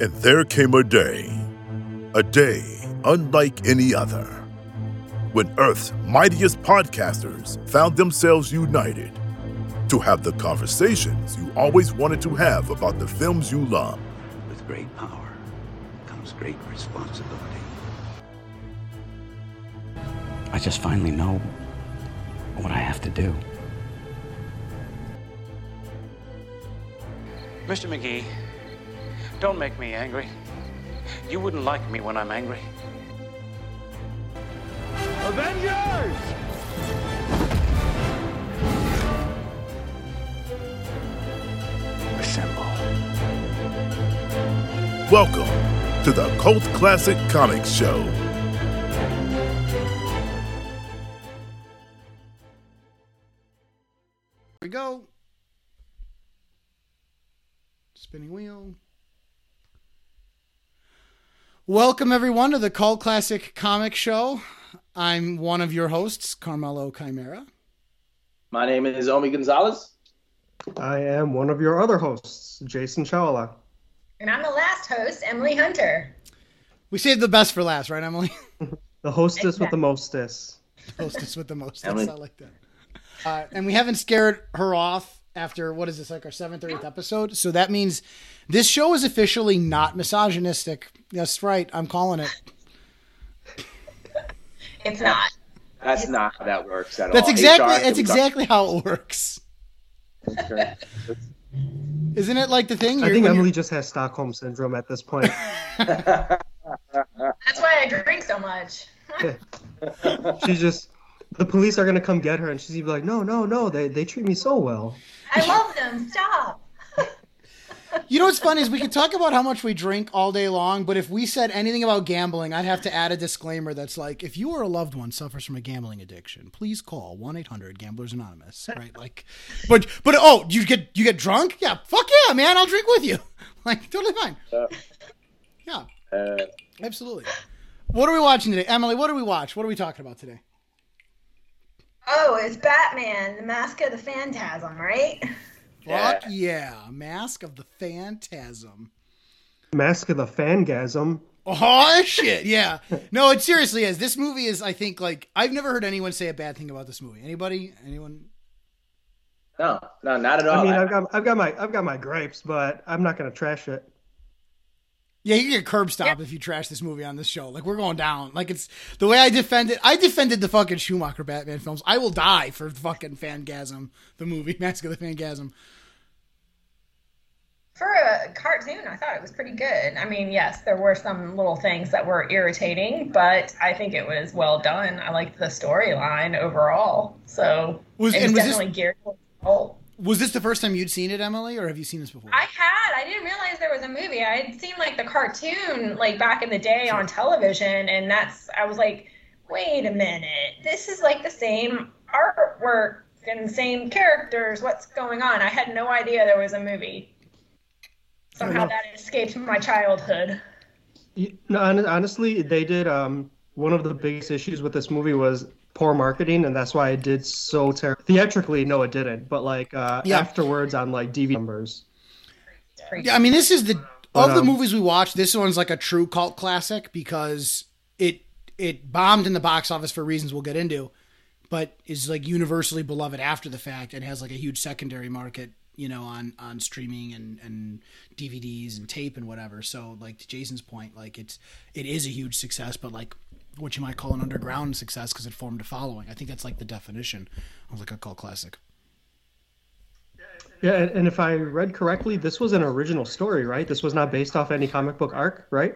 And there came a day, a day unlike any other, when Earth's mightiest podcasters found themselves united to have the conversations you always wanted to have about the films you love. With great power comes great responsibility. I just finally know what I have to do. Mr. McGee, don't make me angry. You wouldn't like me when I'm angry. Avengers! Assemble. Welcome to the Cult Classic Comics Show. we go. Spinning wheel. Welcome everyone to the Cult Classic Comic Show. I'm one of your hosts, Carmelo Chimera. My name is Omi Gonzalez. I am one of your other hosts, Jason Chawla. And I'm the last host, Emily Hunter. We saved the best for last, right, Emily? The hostess with the mostess. Hostess with the most. Emily. I like that. Uh, and we haven't scared her off after what is this like our seventh or eighth episode? So that means this show is officially not misogynistic. That's right. I'm calling it. It's not. That's not how that works at That's all. exactly HR that's can be exactly how it works. Isn't it like the thing? I you're- think Emily you're- just has Stockholm syndrome at this point. That's why I drink so much. she's just the police are gonna come get her, and she's gonna be like, "No, no, no, they they treat me so well." I love them. Stop. You know what's funny is we could talk about how much we drink all day long, but if we said anything about gambling, I'd have to add a disclaimer that's like, if you or a loved one suffers from a gambling addiction, please call one eight hundred Gamblers Anonymous. Right? Like, but but oh, you get you get drunk? Yeah, fuck yeah, man, I'll drink with you. Like, totally fine. Yeah, Uh, absolutely. What are we watching today, Emily? What do we watch? What are we talking about today? Oh, it's Batman, the Mask of the Phantasm, right? Fuck yeah, Mask of the Phantasm. Mask of the Fangasm. Oh shit, yeah. No, it seriously is. This movie is, I think, like I've never heard anyone say a bad thing about this movie. Anybody? Anyone? no, no, not at all. I mean, I've got I've got my I've got my gripes, but I'm not gonna trash it. Yeah, you get curb stop if you trash this movie on this show. Like we're going down. Like it's the way I defended. I defended the fucking Schumacher Batman films. I will die for fucking Fangasm, the movie Mask of the Fangasm. For a cartoon, I thought it was pretty good. I mean, yes, there were some little things that were irritating, but I think it was well done. I liked the storyline overall. So Was- it was was this- definitely geared towards. Was this the first time you'd seen it, Emily, or have you seen this before? I had. I didn't realize there was a movie. I had seen like the cartoon like back in the day on television, and that's I was like, wait a minute, this is like the same artwork and same characters. What's going on? I had no idea there was a movie. Somehow that escaped my childhood. You- No, honestly, they did. Um, one of the biggest issues with this movie was poor marketing, and that's why it did so terrible. Theatrically, no, it didn't, but like uh, Yeah. afterwards on like DVD numbers. Yeah, I mean, this is the But, of the um, movies we watched. This one's like a true cult classic because it it bombed in the box office for reasons we'll get into, but is like universally beloved after the fact and has like a huge secondary market, you know, on on streaming and and DVDs and tape and whatever. So like to Jason's point, like it's it is a huge success, but like what you might call an underground success because it formed a following. I think that's like the definition of like a cult classic. Yeah, and, and if I read correctly, this was an original story, right? This was not based off any comic book arc, right?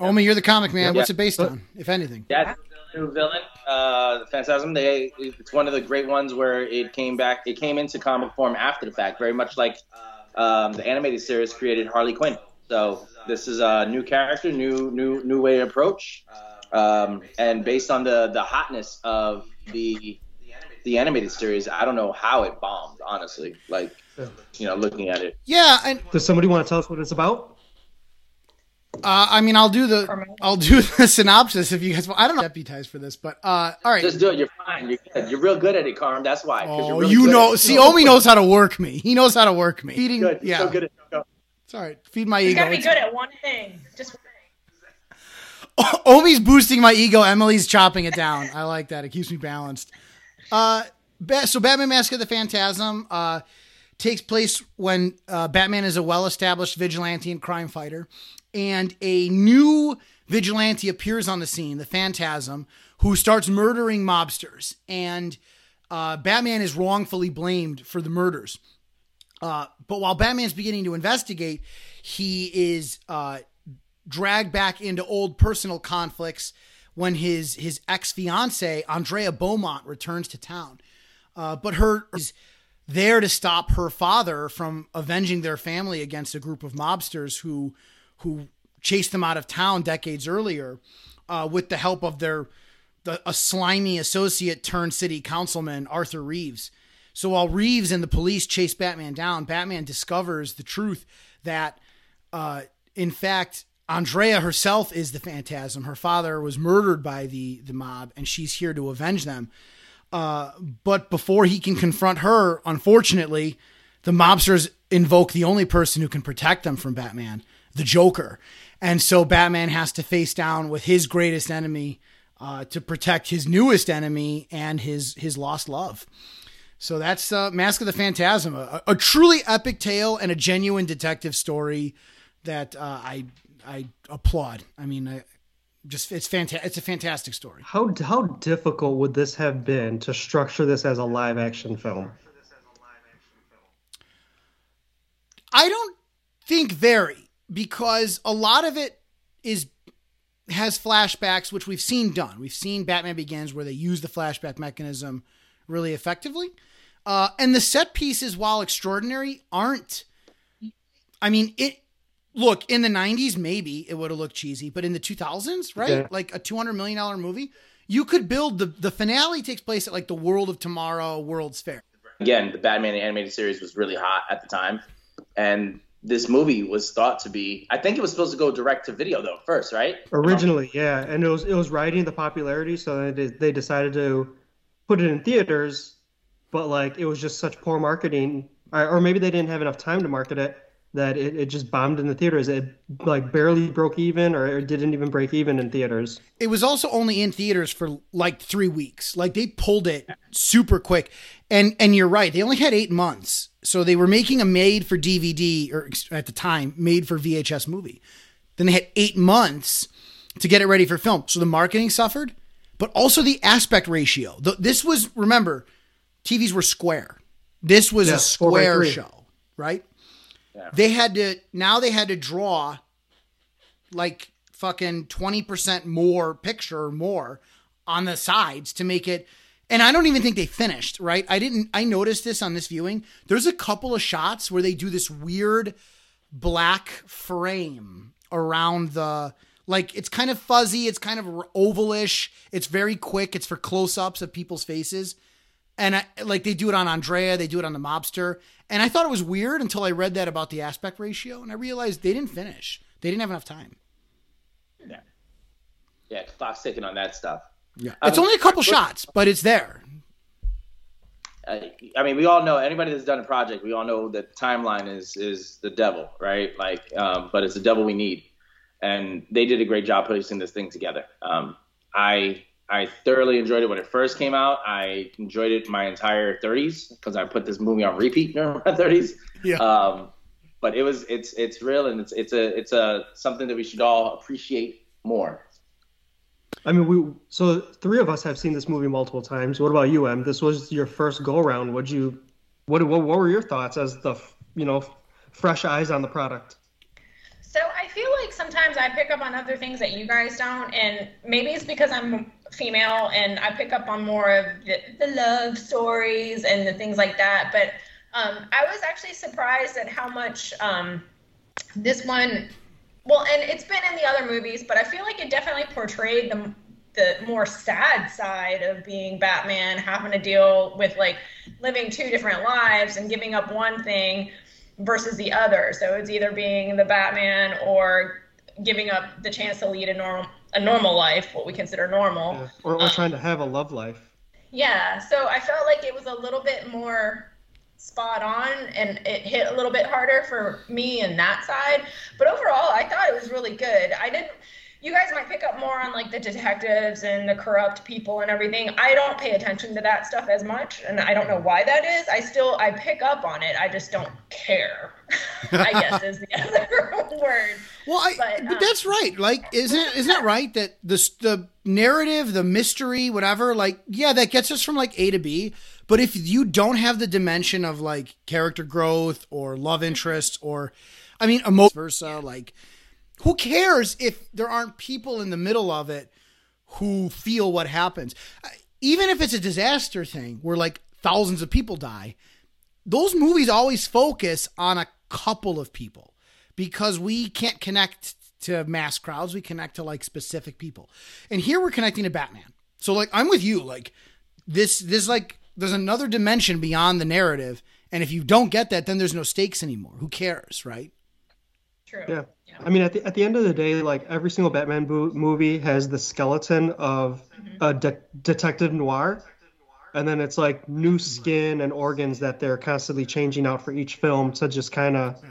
Omi, you're the comic man. Yeah. What's it based But- on, if anything? Yeah, new villain, uh, Phantasm. They it's one of the great ones where it came back. It came into comic form after the fact, very much like um, the animated series created Harley Quinn. So this is a new character, new new new way to approach, um, and based on the the hotness of the the animated series, I don't know how it bombed. Honestly, like you know, looking at it. Yeah, and Does somebody want to tell us what it's about? Uh, I mean, I'll do the I'll do the synopsis if you guys. want. I don't know deputize for this, but uh, all right. Just do it. You're fine. You're good. You're real good at it, Carm. That's why. Oh, you're really you good know, at see, Omi knows how to work me. He knows how to work me. Eating, Good. You're yeah. so good at It's all right. Feed my He's ego. You got to be good at one thing. Just Omi's boosting my ego. Emily's chopping it down. I like that. It keeps me balanced. Uh, so Batman: Mask of the Phantasm uh, takes place when uh, Batman is a well-established vigilante and crime fighter, and a new vigilante appears on the scene, the Phantasm, who starts murdering mobsters, and uh, Batman is wrongfully blamed for the murders. Uh, but while Batman's beginning to investigate, he is uh, dragged back into old personal conflicts when his his ex fiancee Andrea Beaumont returns to town. Uh, but her is there to stop her father from avenging their family against a group of mobsters who who chased them out of town decades earlier, uh, with the help of their the, a slimy associate turned city councilman Arthur Reeves. So while Reeves and the police chase Batman down, Batman discovers the truth that, uh, in fact, Andrea herself is the Phantasm. Her father was murdered by the the mob, and she's here to avenge them. Uh, but before he can confront her, unfortunately, the mobsters invoke the only person who can protect them from Batman, the Joker. And so Batman has to face down with his greatest enemy uh, to protect his newest enemy and his his lost love. So that's uh, Mask of the Phantasm, a, a truly epic tale and a genuine detective story that uh, I I applaud. I mean, I, just it's fantastic. It's a fantastic story. How how difficult would this have been to structure this as a live action film? I don't think very because a lot of it is has flashbacks, which we've seen done. We've seen Batman Begins where they use the flashback mechanism really effectively, uh, and the set pieces, while extraordinary, aren't. I mean, it. Look, in the '90s, maybe it would have looked cheesy, but in the 2000s, right? Yeah. Like a 200 million dollar movie, you could build the the finale takes place at like the World of Tomorrow World's Fair. again, the Batman animated series was really hot at the time, and this movie was thought to be. I think it was supposed to go direct to video though first, right? Originally, yeah, and it was it was riding the popularity, so they they decided to put it in theaters, but like it was just such poor marketing, or, or maybe they didn't have enough time to market it that it, it just bombed in the theaters. It like barely broke even, or it didn't even break even in theaters. it was also only in theaters for like three weeks. Like they pulled it super quick. And and you're right, they only had eight months. So they were making a made for DVD or at the time, made for VHS movie. Then they had eight months to get it ready for film. So the marketing suffered, but also the aspect ratio. This was remember, TVs were square. This was Yeah, a square show, right? They had to now they had to draw like fucking 20% more picture or more on the sides to make it and I don't even think they finished, right? I didn't I noticed this on this viewing. There's a couple of shots where they do this weird black frame around the like it's kind of fuzzy, it's kind of ovalish, it's very quick, it's for close-ups of people's faces. And I, like they do it on Andrea, they do it on the mobster. And I thought it was weird until I read that about the aspect ratio and I realized they didn't finish. They didn't have enough time. Yeah, yeah, clock's ticking on that stuff. Yeah. It's only a couple shots, but it's there. I mean, we all know anybody that's done a project, we all know that timeline is is the devil, right? Like, um, but it's the devil we need, and they did a great job putting this thing together. Um, I I thoroughly enjoyed it when it first came out. I enjoyed it my entire 30s because I put this movie on repeat during my 30s. Yeah. Um, but it was it's it's real and it's it's a it's a something that we should all appreciate more. I mean, we so three of us have seen this movie multiple times. What about you, Em? This was your first go around. Would you? What, what what were your thoughts as the you know fresh eyes on the product? So I feel like sometimes I pick up on other things that you guys don't, and maybe it's because I'm female and I pick up on more of the, the love stories and the things like that. But um, I was actually surprised at how much um, this one. Well, and it's been in the other movies, but I feel like it definitely portrayed the the more sad side of being Batman, having to deal with like living two different lives and giving up one thing versus the other. So it's either being the Batman or giving up the chance to lead a normal a normal life, what we consider normal. Yeah. Or, or um, trying to have a love life. Yeah, so I felt like it was a little bit more spot on and it hit a little bit harder for me and that side. But overall, I thought it was really good. I didn't you guys might pick up more on like the detectives and the corrupt people and everything. I don't pay attention to that stuff as much, and I don't know why that is. I still I pick up on it. I just don't care. I guess is the other word. Well, I, but, but um, that's right. Like, isn't it, isn't it right that the the narrative, the mystery, whatever, like, yeah, that gets us from like A to B. But if you don't have the dimension of like character growth or love interest or, I mean, emotion versa, like who cares if there aren't people in the middle of it who feel what happens? Even if it's a disaster thing where like thousands of people die, those movies always focus on a couple of people because we can't connect to mass crowds. We connect to like specific people. And here we're connecting to Batman. So like I'm with you. Like this this like there's another dimension beyond the narrative. And if you don't get that, then there's no stakes anymore. Who cares, right? True. Yeah. I mean, at the at the end of the day, like every single Batman bo- movie has the skeleton of mm-hmm. a de- detective noir, and then it's like new skin and organs that they're constantly changing out for each film to just kind of,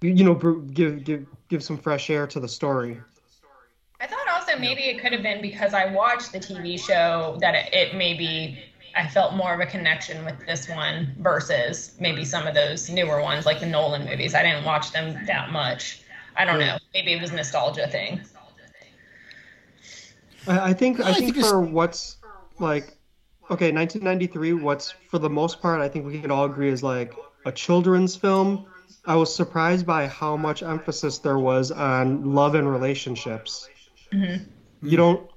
you know, give give give some fresh air to the story. I thought also maybe it could have been because I watched the TV show that it, it maybe I felt more of a connection with this one versus maybe some of those newer ones like the Nolan movies. I didn't watch them that much. I don't know. Maybe it was a nostalgia thing. I think I, I think, think for what's like okay, 1993. What's for the most part, I think we can all agree is like a children's film. I was surprised by how much emphasis there was on love and relationships. Mm-hmm. You don't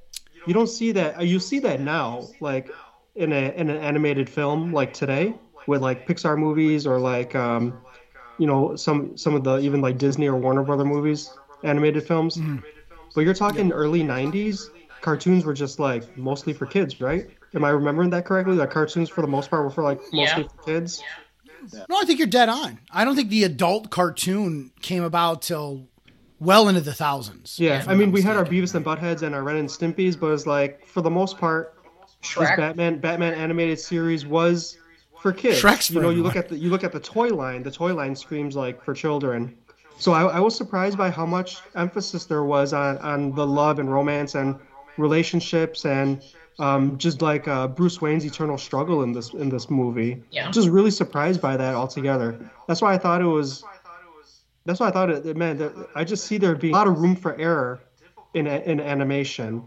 you don't see that. You see that now, like in a in an animated film like today with like Pixar movies or like um, you know some some of the even like Disney or Warner Brother movies animated films. Mm. But you're talking yeah. early '90s. Cartoons were just like mostly for kids, right? Am I remembering that correctly? That cartoons for the most part were for like mostly yeah. for kids. No, I think you're dead on. I don't think the adult cartoon came about till well into the thousands. Yeah, I mean, we had our Beavis and Buttheads and our Ren and Stimpy's, but it's like for the most part, Shrek. This Batman Batman animated series was for kids. Shrek's you know, you look at the you look at the toy line. The toy line screams like for children. So I, I was surprised by how much emphasis there was on on the love and romance and relationships and um, just like uh, Bruce Wayne's eternal struggle in this in this movie. Yeah. Just really surprised by that altogether. That's why I thought it was. That's why I thought it, it meant that I just see there being a lot of room for error in in animation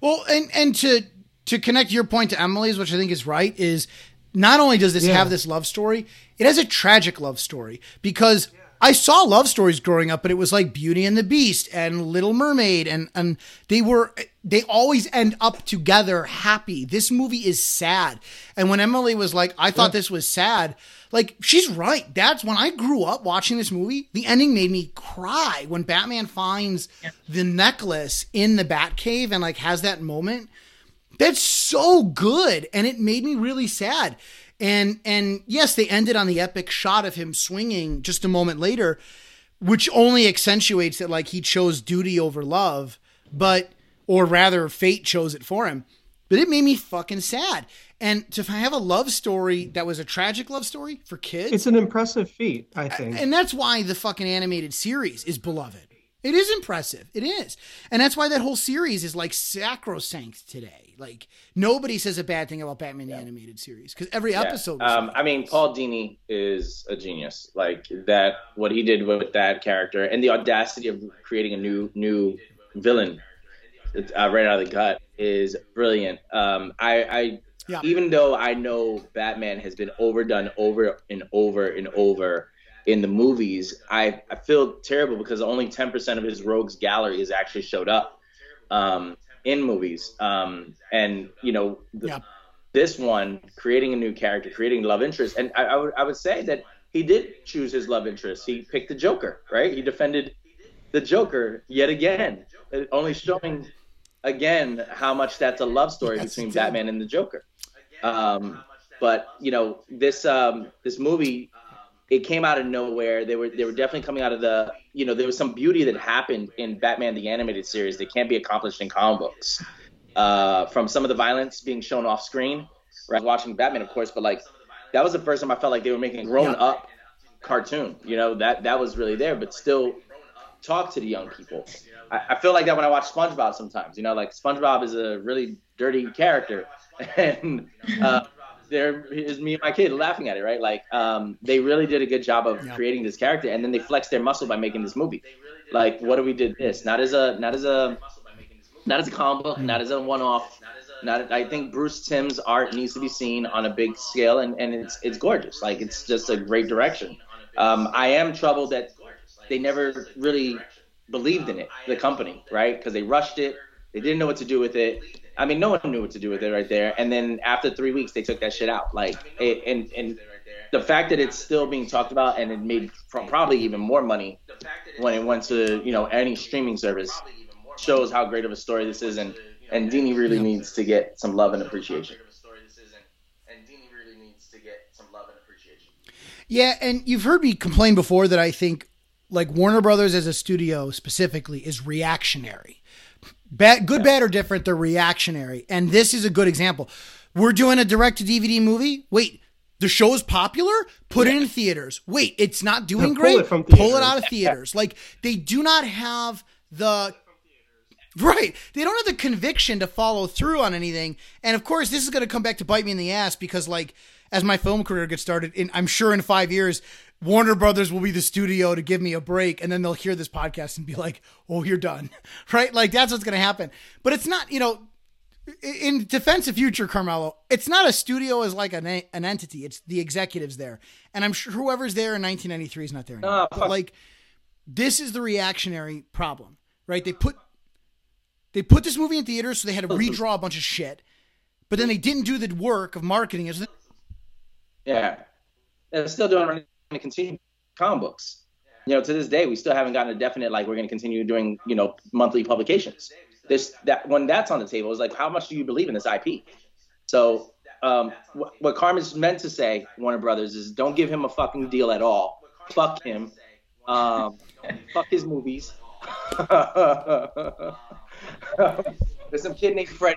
Well, and and to to connect your point to Emily's, which I think is right, is not only does this yeah. have this love story, it has a tragic love story because I saw love stories growing up, but it was like Beauty and the Beast and Little Mermaid, and and they were they always end up together happy. This movie is sad, and when Emily was like, "I thought yeah. this was sad," like she's right. That's when I grew up watching this movie. The ending made me cry when Batman finds yeah. the necklace in the Batcave and like has that moment. That's so good, and it made me really sad. And and yes, they ended on the epic shot of him swinging just a moment later, which only accentuates that like he chose duty over love, but or rather fate chose it for him. But it made me fucking sad. And to have a love story that was a tragic love story for kids, it's an impressive feat, I think. And that's why the fucking animated series is beloved. It is impressive. It is. And that's why that whole series is like sacrosanct today. Like nobody says a bad thing about Batman yeah. the animated series because every yeah. episode. Um, I mean, Paul Dini is a genius. Like that, what he did with that character and the audacity of creating a new new villain uh, right out of the gut is brilliant. Um, I, I yeah. even though I know Batman has been overdone over and over and over in the movies, I, I feel terrible because only 10% of his rogues gallery has actually showed up um, in movies. Um, and, you know, the, yeah. this one, creating a new character, creating love interest. And I, I, would, I would say that he did choose his love interest. He picked the Joker, right? He defended the Joker yet again, only showing again how much that's a love story between Batman and the Joker. Um, but you know this um, this movie it came out of nowhere. They were they were definitely coming out of the you know there was some beauty that happened in Batman the animated series that can't be accomplished in comic books. uh, from some of the violence being shown off screen. Right, watching Batman, of course, but like that was the first time I felt like they were making a grown up cartoon. You know that that was really there, but still talk to the young people. I, I feel like that when I watch SpongeBob sometimes. You know, like SpongeBob is a really dirty character, and uh, there is me and my kid laughing at it. Right, like um, they really did a good job of creating this character, and then they flexed their muscle by making this movie. Like, what do we did this? Not as a not as a not as a comic book, not as a one-off. Not, I think Bruce Timm's art needs to be seen on a big scale, and, and it's it's gorgeous. Like it's just a great direction. Um, I am troubled that they never really believed in it, the company, right? Because they rushed it. They didn't know what to do with it. I mean, no one knew what to do with it right there. And then after three weeks, they took that shit out. Like, it, and and the fact that it's still being talked about and it made probably even more money when it went to you know any streaming service shows how great of a story this is. And and Dini really needs to get some love and appreciation. Yeah, and you've heard me complain before that I think like Warner Brothers as a studio specifically is reactionary. Bad, good, bad, or different, they're reactionary. And this is a good example. We're doing a direct to DVD movie. Wait, the show's popular? Put it in theaters. Wait, it's not doing pull great? it from pull it out of theaters. Like they do not have the Right. They don't have the conviction to follow through on anything. And of course, this is going to come back to bite me in the ass because, like, as my film career gets started, in, I'm sure in five years, Warner Brothers will be the studio to give me a break. And then they'll hear this podcast and be like, oh, you're done. Right. Like, that's what's going to happen. But it's not, you know, in defense of future Carmelo, it's not a studio as like an, an entity. It's the executives there. And I'm sure whoever's there in 1993 is not there anymore. Uh, but like, this is the reactionary problem, right? They put they put this movie in theaters, so they had to mm-hmm. redraw a bunch of shit. But then they didn't do the work of marketing. As Yeah, they're still doing to continue comic books. You know, to this day, we still haven't gotten a definite like we're going to continue doing you know monthly publications. This that when that's on the table is like how much do you believe in this IP? So um, what, what Carmen's meant to say, Warner Brothers, is don't give him a fucking deal at all. Fuck him. Um, fuck his movies. There's some kid named Fred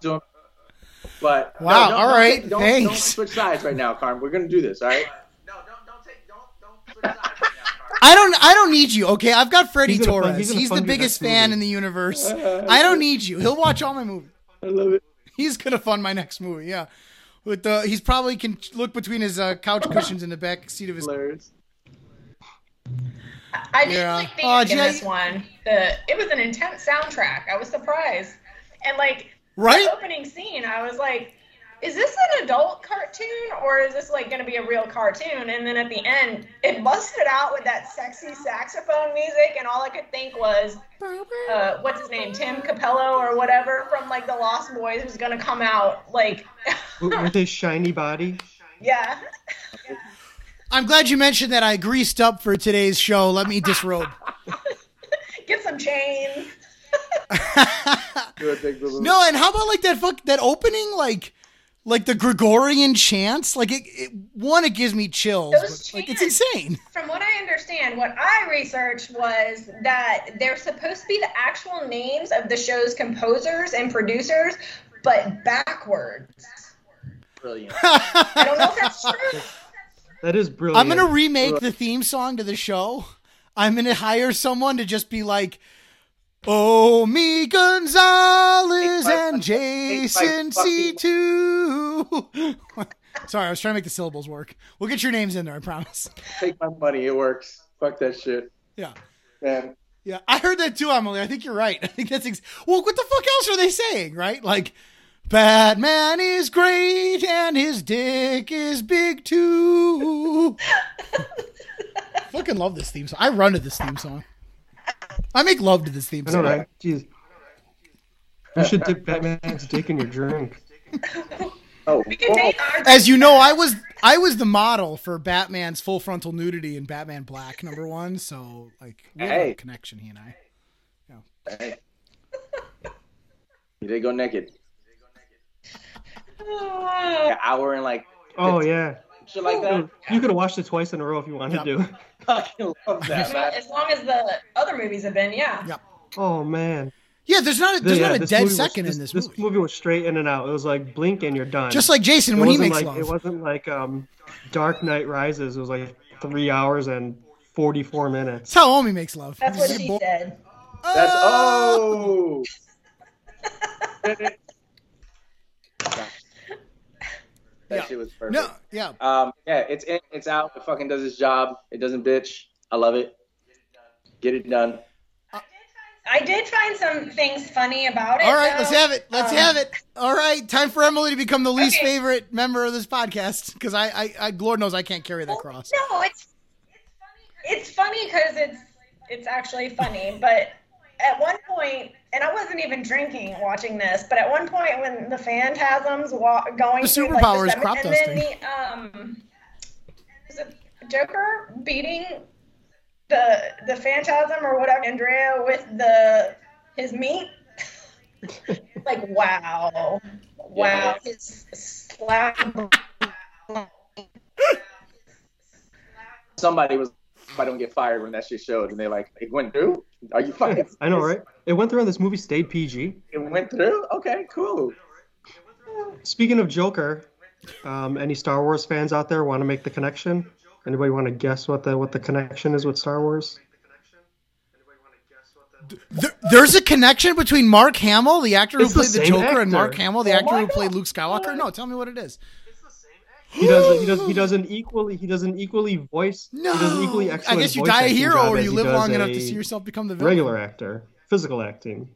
doing. But no, Wow, don't- all don't right, don't, don't thanks. switch sides right now, Carmen. We're gonna do this, all right? I don't, I don't need you. Okay, I've got Freddie He's gonna fund- Torres. he's He's, the biggest fan movie. in the universe. I don't need you. He'll watch all my movies. I love it. He's gonna fund my next movie. Yeah, with the he's probably can look between his uh, couch cushions in the back seat of his. Hilarious. I didn't Yeah. like Oh, think in Jay- this one. The it was an intense soundtrack. I was surprised, and like Right? the opening scene, I was like, "Is this an adult cartoon or is this like going to be a real cartoon?" And then at the end, it busted out with that sexy saxophone music, and all I could think was, uh, "What's his name? Tim Cappello or whatever from like the Lost Boys who's going to come out like, with with his shiny body. yeah." I'm glad you mentioned that. I greased up for today's show. Let me disrobe. Get some chains. Good, big balloon. No, and how about like that fuck that opening like like the Gregorian chants? Like it, it one it gives me chills. Those but, like it's insane. From what I understand, what I researched was that they're supposed to be the actual names of the show's composers and producers, but backwards. Brilliant. I don't know if that's true. That is brilliant. I'm gonna remake the theme song to the show. I'm gonna hire someone to just be like Oh me Gonzalez and Jason C two. Sorry, I was trying to make the syllables work. We'll get your names in there, I promise. Take my money. It works. Fuck that shit, Yeah. man. Yeah, I heard that too, Emily. I think you're right. I think that's ex- well. What the fuck else are they saying, right? Like, Batman is great and his dick is big too. Fucking love this theme song. I run to this theme song. I make love to this theme I know, song. right? Jeez. You should dip Batman's dick in your drink. Oh, We can take our As you know, I was I was the model for Batman's full frontal nudity in Batman Black number one. So like, we have a Hey. connection, he and I. hey. You did go naked. An hour and like Oh yeah. Shit like that. You could have watched it twice in a row if you wanted to. Fucking love that, man. as long as the other movies have been, yeah. Yeah. Oh man. Yeah, there's not a, there's Yeah, not a dead movie was- second in this movie. This movie was straight in and out. It was like blink and you're done. Just like Jason It when he wasn't makes like, love. It wasn't like um, Dark Knight Rises. It was like three hours and forty four minutes. That's how Omi makes love. That's what He's she boy- said. That's oh. that Yeah. shit was perfect. No, yeah. Um, yeah, it's in, it's out. It fucking does its job. It doesn't bitch. I love it. Get it done. I did find some things funny about it. All right, though. let's have it. Let's Um, have it. All right, time for Emily to become the least Okay. favorite member of this podcast because I, I, I, Lord knows I can't carry that cross. No, it's it's funny because it's it's actually funny. But at one point, and I wasn't even drinking watching this, but at one point when the phantasms wa- going The through, superpower is like, the crop and then the um, is it Joker beating the the phantasm or whatever Andrea with the his meat. like wow, wow, his slap. Somebody was. I don't get fired when that shit showed, and they're like, it went through. Are you fucking? I know, right? It went through and this movie stayed PG. It went through. Okay, cool. Speaking of Joker, um, any Star Wars fans out there want to make the connection? Anybody want to guess what the what the connection is with Star Wars? There, there's a connection between Mark Hamill, the actor who It's the played the, same Joker, and. Mark Hamill, the actor my who played Luke Skywalker. No, tell me what it is. He does he does he doesn't equally he doesn't equally voice No, he does an equally I guess you die a hero or you live long enough to see yourself become the villain. regular actor, physical acting.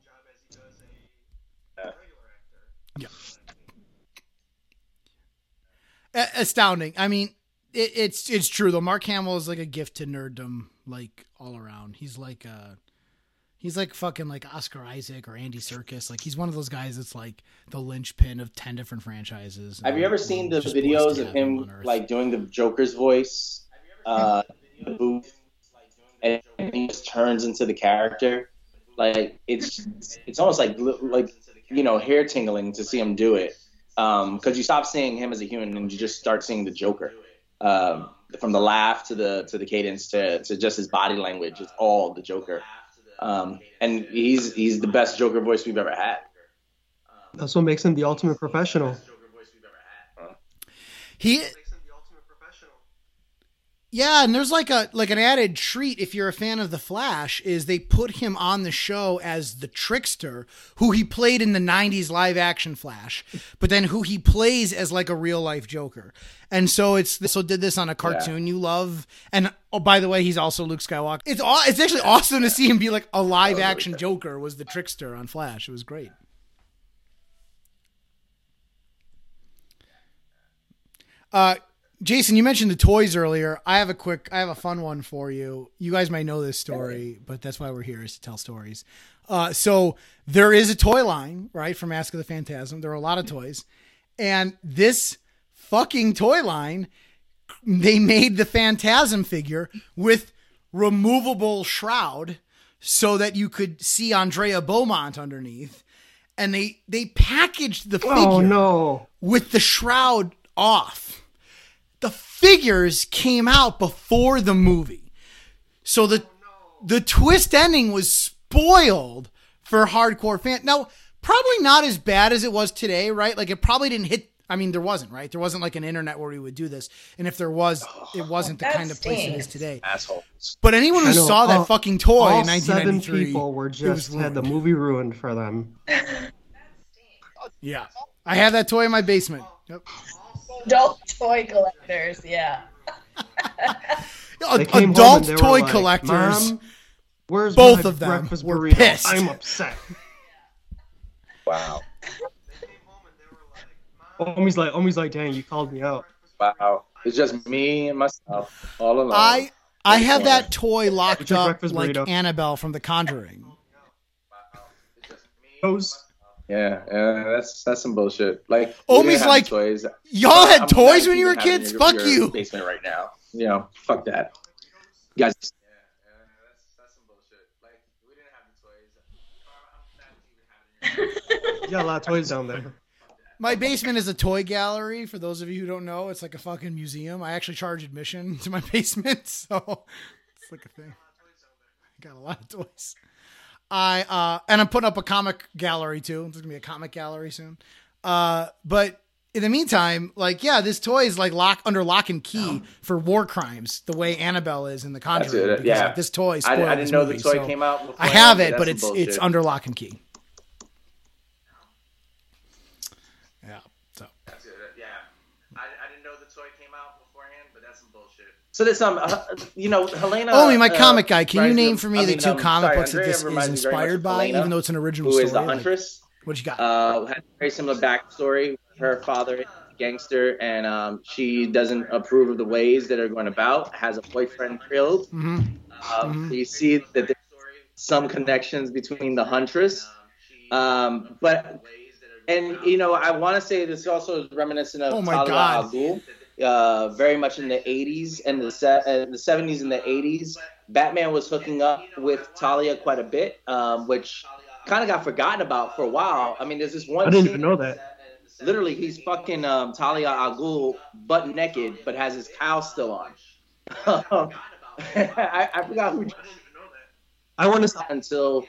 Yeah. astounding. I mean, it, it's it's true though. Mark Hamill is like a gift to nerddom, like all around. He's like uh he's like fucking like Oscar Isaac or Andy Serkis. Like he's one of those guys that's like the linchpin of ten different franchises. Have you ever seen the videos of him him on Earth. like doing the Joker's voice? Uh, the booth, and he just turns into the character. Like it's it's almost like like you know hair tingling to see him do it. Um, because you stop seeing him as a human and you just start seeing the Joker. Um, from the laugh to the to the cadence to, to just his body language, it's all the Joker. Um, and he's he's the best Joker voice we've ever had. That's what makes him the ultimate professional. He Yeah, and there's like a like an added treat if you're a fan of the Flash is they put him on the show as the trickster who he played in the 90s live action Flash, but then who he plays as like a real life Joker. And so it's so did this on a cartoon you love and oh by the way, he's also Luke Skywalker. It's aw- it's actually awesome to see him be like a live action Joker was the trickster on Flash. It was great. Uh, Jason, you mentioned the toys earlier. I have a quick, I have a fun one for you. You guys might know this story, but that's why we're here is to tell stories. Uh, so there is a toy line, right, from Mask of the Phantasm. There are a lot of toys, and this fucking toy line, they made the Phantasm figure with removable shroud so that you could see Andrea Beaumont underneath, and they they packaged the figure Oh no! with the shroud off. The figures came out before the movie. So the the twist ending was spoiled for hardcore fans. Now, probably not as bad as it was today, right? Like it probably didn't hit I mean, there wasn't, right? There wasn't like an internet where we would do this. And if there was, it wasn't the That kind of place it is today. Assholes. But anyone who saw that all- fucking toy All in seven 1993, people were just had the movie ruined for them. Yeah. I have that toy in my basement. Yep. Adult toy collectors, yeah. They came home Adult and they were toy like, collectors. Where's Both of them were burrito? pissed. I'm upset. Wow. Omi's like, Omi's like, dang, you called me out. Wow. It's just me and myself all alone. I I have that toy locked up like burrito? Annabelle from The Conjuring. Those Yeah, yeah, that's that's some bullshit. Like we Omi's like, toys. Y'all had I'm toys when you were even have it in kids? your- Fuck your you. Basement right now. You know, fuck that. You guys. you got a lot of toys down there. My basement is a toy gallery. For those of you who don't know, it's like a fucking museum. I actually charge admission to my basement, so it's like a thing. I got a lot of toys. I uh, and I'm putting up a comic gallery too. There's gonna be a comic gallery soon. Uh, but in the meantime, like yeah, this toy is like lock under lock and key for war crimes, the way Annabelle is in The Conjuring. because, yeah. like, this toy. I, I didn't know movie, the toy so came out. I have it, but it's bullshit. it's under lock and key. Yeah. So That's it, Yeah, I, I didn't know the toy came out beforehand, but that's some bullshit. So this um, uh, you know, Helena. Oh, my uh, comic guy. Can you name for me I the mean, two um, comic sorry, books that this is reminds me very much inspired by, Helena, even though it's an original who story? is the Like, Huntress. what you got? Uh, had a very similar backstory. Her father is a gangster, and um, she doesn't approve of the ways that are going about. Has a boyfriend killed. Mhm. Um, You see that there's some connections between the Huntress, um, but and you know I want to say this also is reminiscent of Oh my Talia God. Uh, very much in the 80s and the se- uh, the 70s and the 80s. Batman was hooking up with Talia quite a bit, um, which kind of got forgotten about for a while. I mean, there's this one. I didn't even know that. Literally, he's fucking um, Talia al Ghul butt naked, but has his cow still on. I, I forgot who I want to. stop until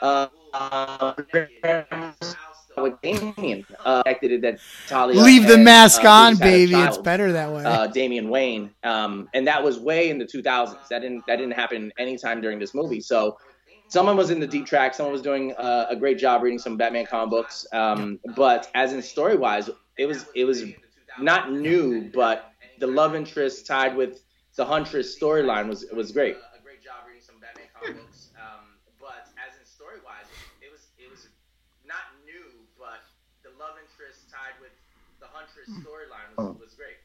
uh, uh, with Damian uh, that Talia Leave the mask uh, on, baby. It's better that way. Uh, Damian Wayne, um, and that was way in the 2000s. That didn't that didn't happen anytime during this movie. So someone was in the deep track. Someone was doing uh, a great job reading some Batman comic books. Um, but as in story wise, it was it was not new, but the love interest tied with the Huntress storyline was was great. A great job reading some Batman comic books. Um, but as in story wise, it was it was not new, but the love interest tied with the storyline was, was great.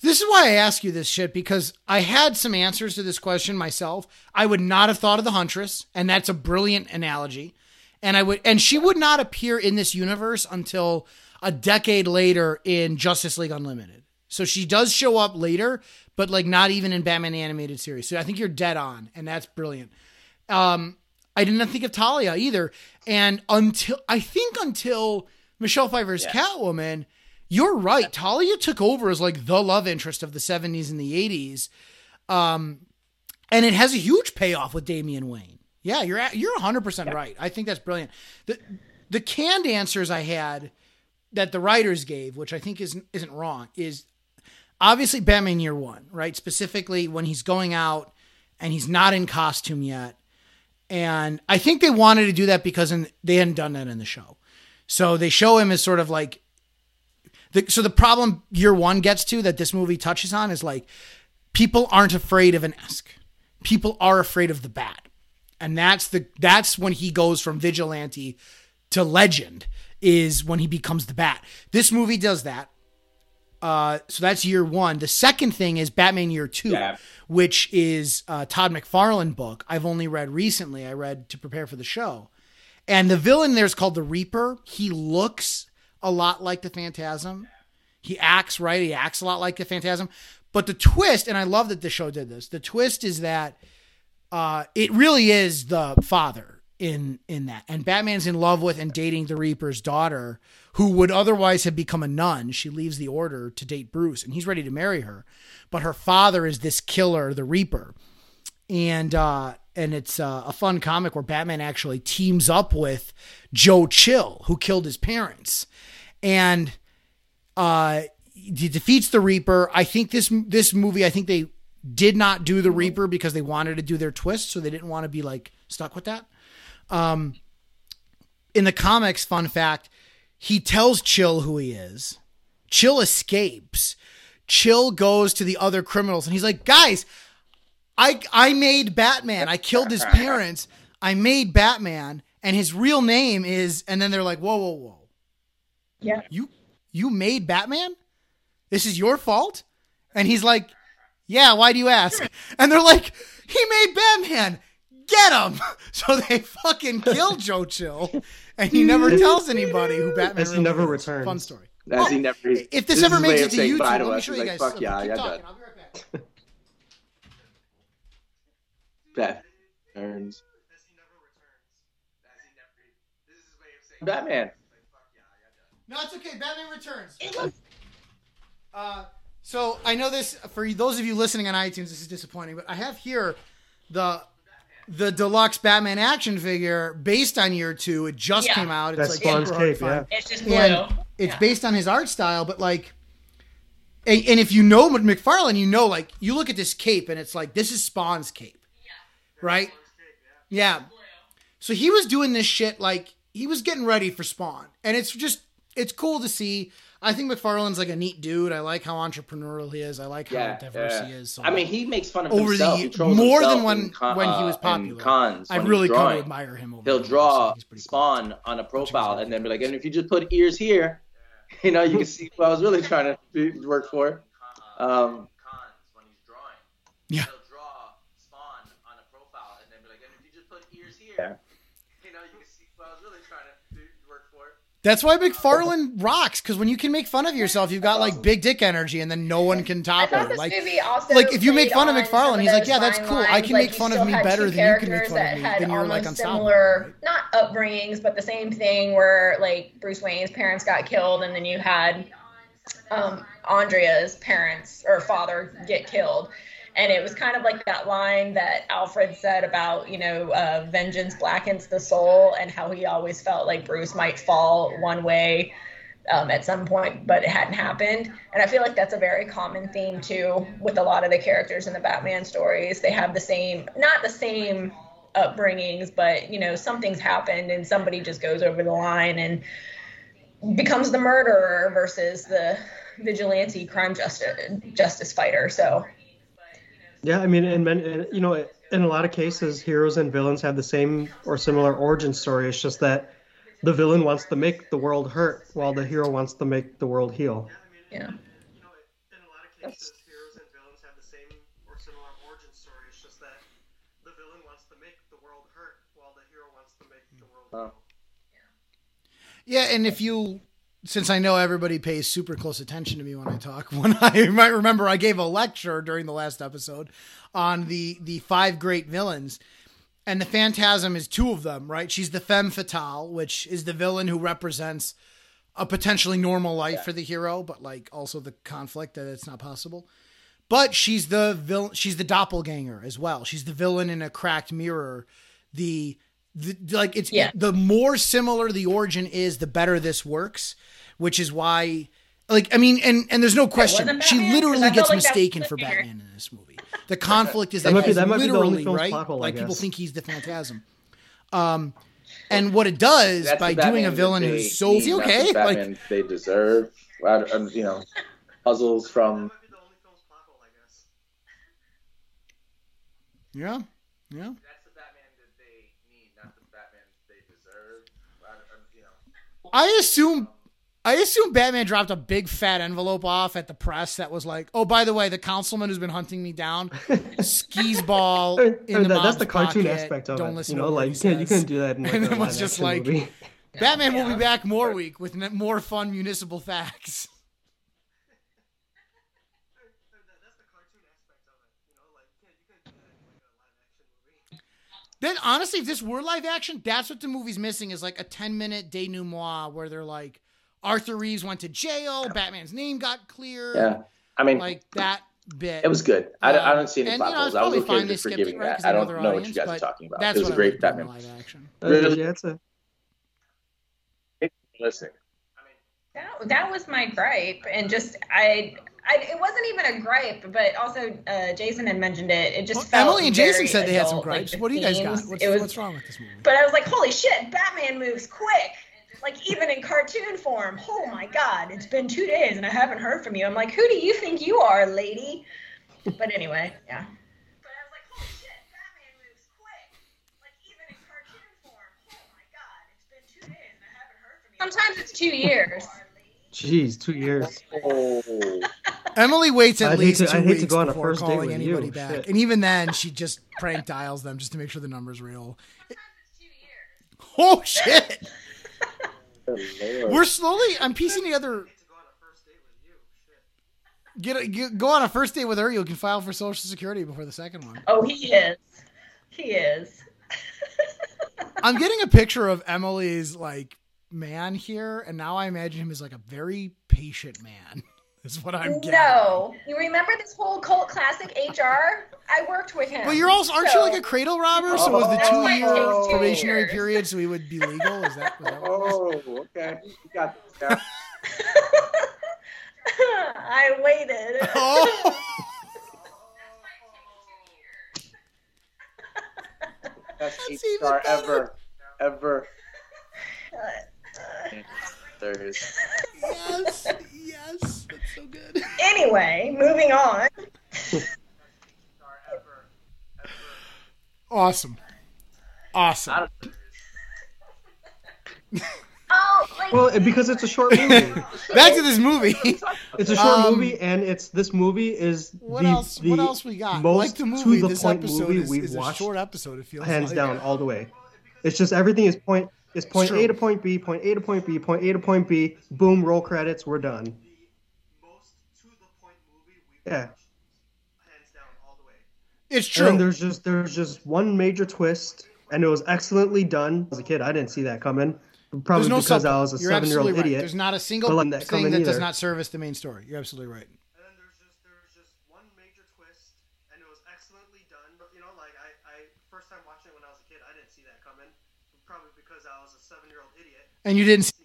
This is why I ask you this shit because I had some answers to this question myself. I would not have thought of the Huntress, and that's a brilliant analogy. And I would, and she would not appear in this universe until a decade later in Justice League Unlimited. So she does show up later, but like not even in Batman the animated series. So I think you're dead on, and that's brilliant. Um, I didn't think of Talia either, and until I think until Michelle Pfeiffer's Catwoman, you're right. Talia took over as like the love interest of the 70s and the 80s. Um, and it has a huge payoff with Damian Wayne. Yeah, you're at, you're 100% right. I think that's brilliant. The the canned answers I had that the writers gave, which I think isn't isn't wrong, is obviously Batman Year 1, right? Specifically when he's going out and he's not in costume yet. And I think they wanted to do that because in, they hadn't done that in the show. So they show him as sort of like the, so the problem year one gets to that this movie touches on is like people aren't afraid of an mask. People are afraid of the bat. And that's the that's when he goes from vigilante to legend is when he becomes the bat. This movie does that. Uh, so that's year one. The second thing is Batman Year Two, Yeah. which is a Todd McFarlane book. I've only read recently. I read to prepare for the show, and the villain there is called the Reaper. He looks a lot like the Phantasm. He acts right. He acts a lot like the Phantasm. But the twist, and I love that the show did this. The twist is that uh, it really is the father in in that, and Batman's in love with and dating the Reaper's daughter, who would otherwise have become a nun. She leaves the order to date Bruce, and he's ready to marry her, but her father is this killer, the Reaper, and uh, and it's uh, a fun comic where Batman actually teams up with Joe Chill, who killed his parents, and uh, he defeats the Reaper. I think this this movie, I think they did not do the Reaper because they wanted to do their twist, so they didn't want to be like stuck with that. Um, in the comics, fun fact, he tells Chill who he is. Chill escapes. Chill goes to the other criminals and he's like, guys, I I made Batman. I killed his parents. I made Batman, and his real name is. And then they're like, whoa, whoa, whoa. Yeah. You you made Batman? This is your fault? And he's like, Yeah, why do you ask? And they're like, He made Batman. Get him. So they fucking kill Joe Chill. And he never tells anybody who Batman As he never returns. Fun story. As he never. If this, is ever makes it to YouTube, bye to let me us. show He's you like, guys. Fuck yeah, Keep yeah, talking. done. I'll be right back. Bat turns. Batman. No, it's okay. Batman Returns. Uh, so I know this for those of you listening on iTunes. This is disappointing, but I have here the the deluxe Batman action figure based on year two. It just Yeah. came out. It's That's like Spawn's super hard to cape, yeah. It's just blue. and it's Yeah. based on his art style, but like, and, and if you know McFarlane, you know, like, you look at this cape and it's like, this is Spawn's cape, right? Yeah. So he was doing this shit like he was getting ready for Spawn, and it's just it's cool to see. I think McFarlane's like a neat dude. I like how entrepreneurial he is. I like how Yeah, diverse yeah. he is. So I mean, he makes fun of over himself. the He more himself than when con- when he was uh, popular. Cons I've really he's come to admire him. Over He'll the draw He's pretty cool. Spawn on a profile and then be like, and if you just put ears here, you know, you can see who I was really trying to work for. Um, Yeah. Yeah. That's why McFarlane rocks because when you can make fun of yourself, you've got like big dick energy, and then no one can top it. Like, like if you make fun of McFarlane, he's like, yeah, that's cool. I can Like, make fun of me better than you can make fun of me. Then you're like unstoppable. similar, not upbringings, but the same thing where like Bruce Wayne's parents got killed, and then you had um, Andrea's parents or father get killed. And it was kind of like that line that Alfred said about, you know, uh, vengeance blackens the soul, and how he always felt like Bruce might fall one way um, at some point, but it hadn't happened. And I feel like that's a very common theme too with a lot of the characters in the Batman stories. They have the same, not the same upbringings, but you know, something's happened and somebody just goes over the line and becomes the murderer versus the vigilante crime justice justice fighter. So Yeah, I mean, and, and you know, in a lot of cases, heroes and villains have the same or similar origin story. It's just that the villain wants to make the world hurt, while the hero wants to make the world heal. yeah. cases, heroes and villains have the same or similar origin story. It's just that the villain wants to make the world hurt, while the hero wants to make the world Oh. Yeah, and if you, since I know everybody pays super close attention to me when I talk, when I might remember, I gave a lecture during the last episode on the the five great villains, and the Phantasm is two of them, right? She's the femme fatale, which is the villain who represents a potentially normal life for the hero, but like also the conflict that it's not possible. But she's the villain. She's the doppelganger as well. She's the villain in a cracked mirror. The, the like it's Yeah. the more similar the origin is, the better this works. Which is why, like, I mean, and and there's no question, wasn't she literally gets like mistaken for cliffhanger. Batman in this movie. The conflict is that, That might be- that might be the only literally right. plot hole, like people think he's the Phantasm. Um, and what it does That's by doing a villain they who's so he not the okay? Like, Batman they deserve. Um, you know, puzzles from yeah, yeah. That's the Batman that they need, not the Batman they deserve. You know. I assume I assume Batman dropped a big fat envelope off at the press that was like, "Oh, by the way, the councilman who's been hunting me down, skis ball in the that- that's the cartoon pocket. aspect of Don't it. listen You know, like you can't, you can't do that in like and it was just like, movie. Batman will be back more week with more fun municipal facts. Then honestly, if this were live action, that's what the movie's missing is like a 10 minute denouement where they're like, Arthur Reeves went to jail, Batman's name got cleared. Yeah, I mean, like that bit. it was good. I, don't- I Um, don't see any and, plot you know, it's holes. I was probably okay fine they with forgiving it, right, 'cause that. I don't their know what you guys are talking about. That's It was a what I great like about Batman. live action. Uh, Really? yeah, it's a Listen, That, that was my gripe, and just I, I it wasn't even a gripe, but also uh, Jason had mentioned it. It just Well, felt Emily and Jason said they had some adult, like, gripes. the what do you guys got? What's, was, what's wrong with this movie? But I was like, holy shit, Batman moves quick. Like even in cartoon form. Oh my god, it's been two days and I haven't heard from you. I'm like, who do you think you are, lady? But anyway, yeah. But I was like, holy shit, Batman moves quick. Like even in cartoon form. Oh my god, it's been two days and I haven't heard from you. Sometimes it's two years. Jeez, two years. oh, Emily waits at I'd least to- two I'd hate to weeks go on a before first date calling with anybody you. back, Shit. and even then, she just prank dials them just to make sure the number's real. Oh shit! We're slowly. I'm piecing together. Get, a, get go on a first date with her. You can file for Social Security before the second one. Oh, he is. He is. I'm getting a picture of Emily's like man here, and now I imagine him as like a very patient man. Is what I'm getting. No. You remember this whole cult classic HR I worked with him. But you're also aren't so- you like a cradle robber? So was the oh, two year two probationary years. period so he would be legal? Is that, oh, was that was? Oh, okay. You got this. Yeah. I waited. Oh. Best eight even star better. ever, ever. There is. yes, yes, that's so good. anyway, moving on. Awesome, awesome. Oh, like Well, because it's a short movie. Back to this movie. It's a short Um, movie, and it's this movie is What the, else? the what else we got? most like the movie, to the this point episode movie is, we've is a watched, short episode. It feels hands like. down all the way. It's just everything is point is point true. A to point B, point A to point B, point A to point B. Boom, roll credits, we're done. Yeah. It's true. And then there's just there's just one major twist, and it was excellently done. As a kid, I didn't see that coming. Probably no because subplot. I was a seven year old right. idiot. There's not a single But let that come thing in that does not service the main story. You're absolutely right. And then there's just there's just one major twist, and it was excellently done. But you know, like I, I first time watching it when I was a kid, I didn't see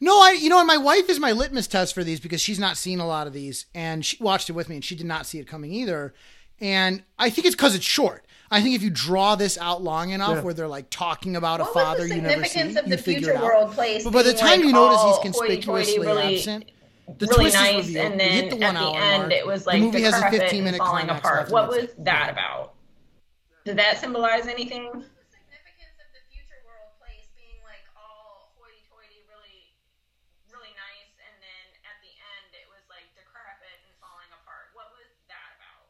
No, I. You know, and my wife is my litmus test for these because she's not seen a lot of these, and she watched it with me, and she did not see it coming either. And I think it's because it's short. I think if you draw this out long enough, Yeah. where they're like talking about a father you never see, significance of you the figure future it out. world place? But by the time like, you notice all he's hoity-toity, conspicuously really, absent, the really twist nice, is revealed. and We then hit the one at the end mark. it was The like movie has a 15 minute falling apart. What was that about? Did that symbolize anything? significance of the future world place being like all hoity-toity, really, really nice, and then at the end it was like decrepit and falling apart. What was that about?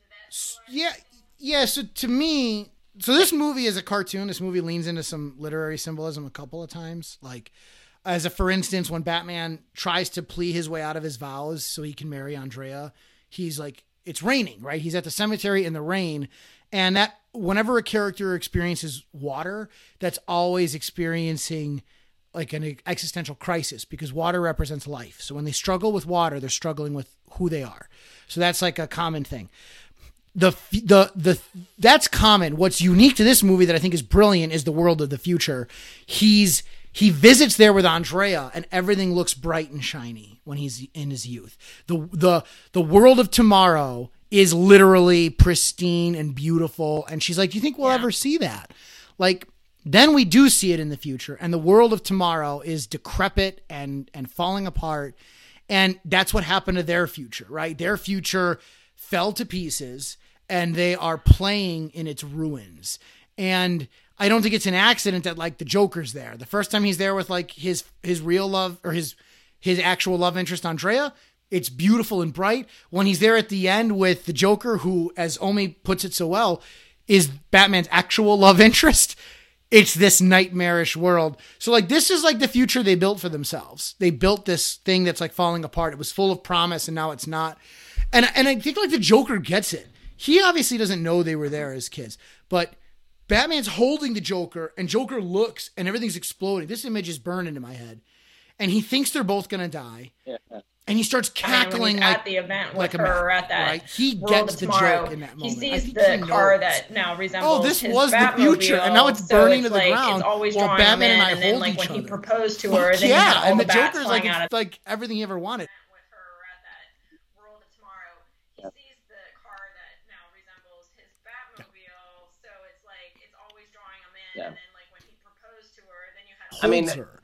Did that symbolize Yeah, yeah. So to me, so this movie is a cartoon. This movie leans into some literary symbolism a couple of times. Like, as a for instance, when Batman tries to plea his way out of his vows so he can marry Andrea, he's like, it's raining, right? He's at the cemetery in the rain, and that whenever a character experiences water, that's always experiencing like an existential crisis because water represents life. So when they struggle with water, they're struggling with who they are. So that's like a common thing the the the that's common. What's unique to this movie that I think is brilliant is the world of the future. He's he visits there with Andrea, and everything looks bright and shiny when he's in his youth. the the The world of tomorrow is literally pristine and beautiful, and she's like, "Do you think we'll ever see that?" Like then we do see it in the future, and the world of tomorrow is decrepit and and falling apart, and that's what happened to their future, right? Their future fell to pieces and they are playing in its ruins. And I don't think it's an accident that like the Joker's there. The first time he's there with like his his real love or his his actual love interest Andrea, it's beautiful and bright. When he's there at the end with the Joker who as Omi puts it so well is Batman's actual love interest, it's this nightmarish world. So like this is like the future they built for themselves. They built this thing that's like falling apart. It was full of promise and now it's not. And and I think like the Joker gets it. He obviously doesn't know they were there as kids, but Batman's holding the Joker and Joker looks and everything's exploding. This image is burned into my head. And he thinks they're both going to die. And he starts I mean, cackling like at the event with like a her mad, at that right? He World gets of the Tomorrow, joke in that He moment. I sees the he car that now resembles Oh, this his was the future, and now it's so burning it's to the like, ground It's always while Batman him and I in, and then hold like each when he other. proposed to Fuck her, then yeah, you and the, the Joker's like it's like everything he ever wanted. with her at that world of tomorrow. He sees the car that now resembles his Batmobile, so it's like it's always drawing him in. Yeah. And then like when he proposed to her, then you had I mean- holds her.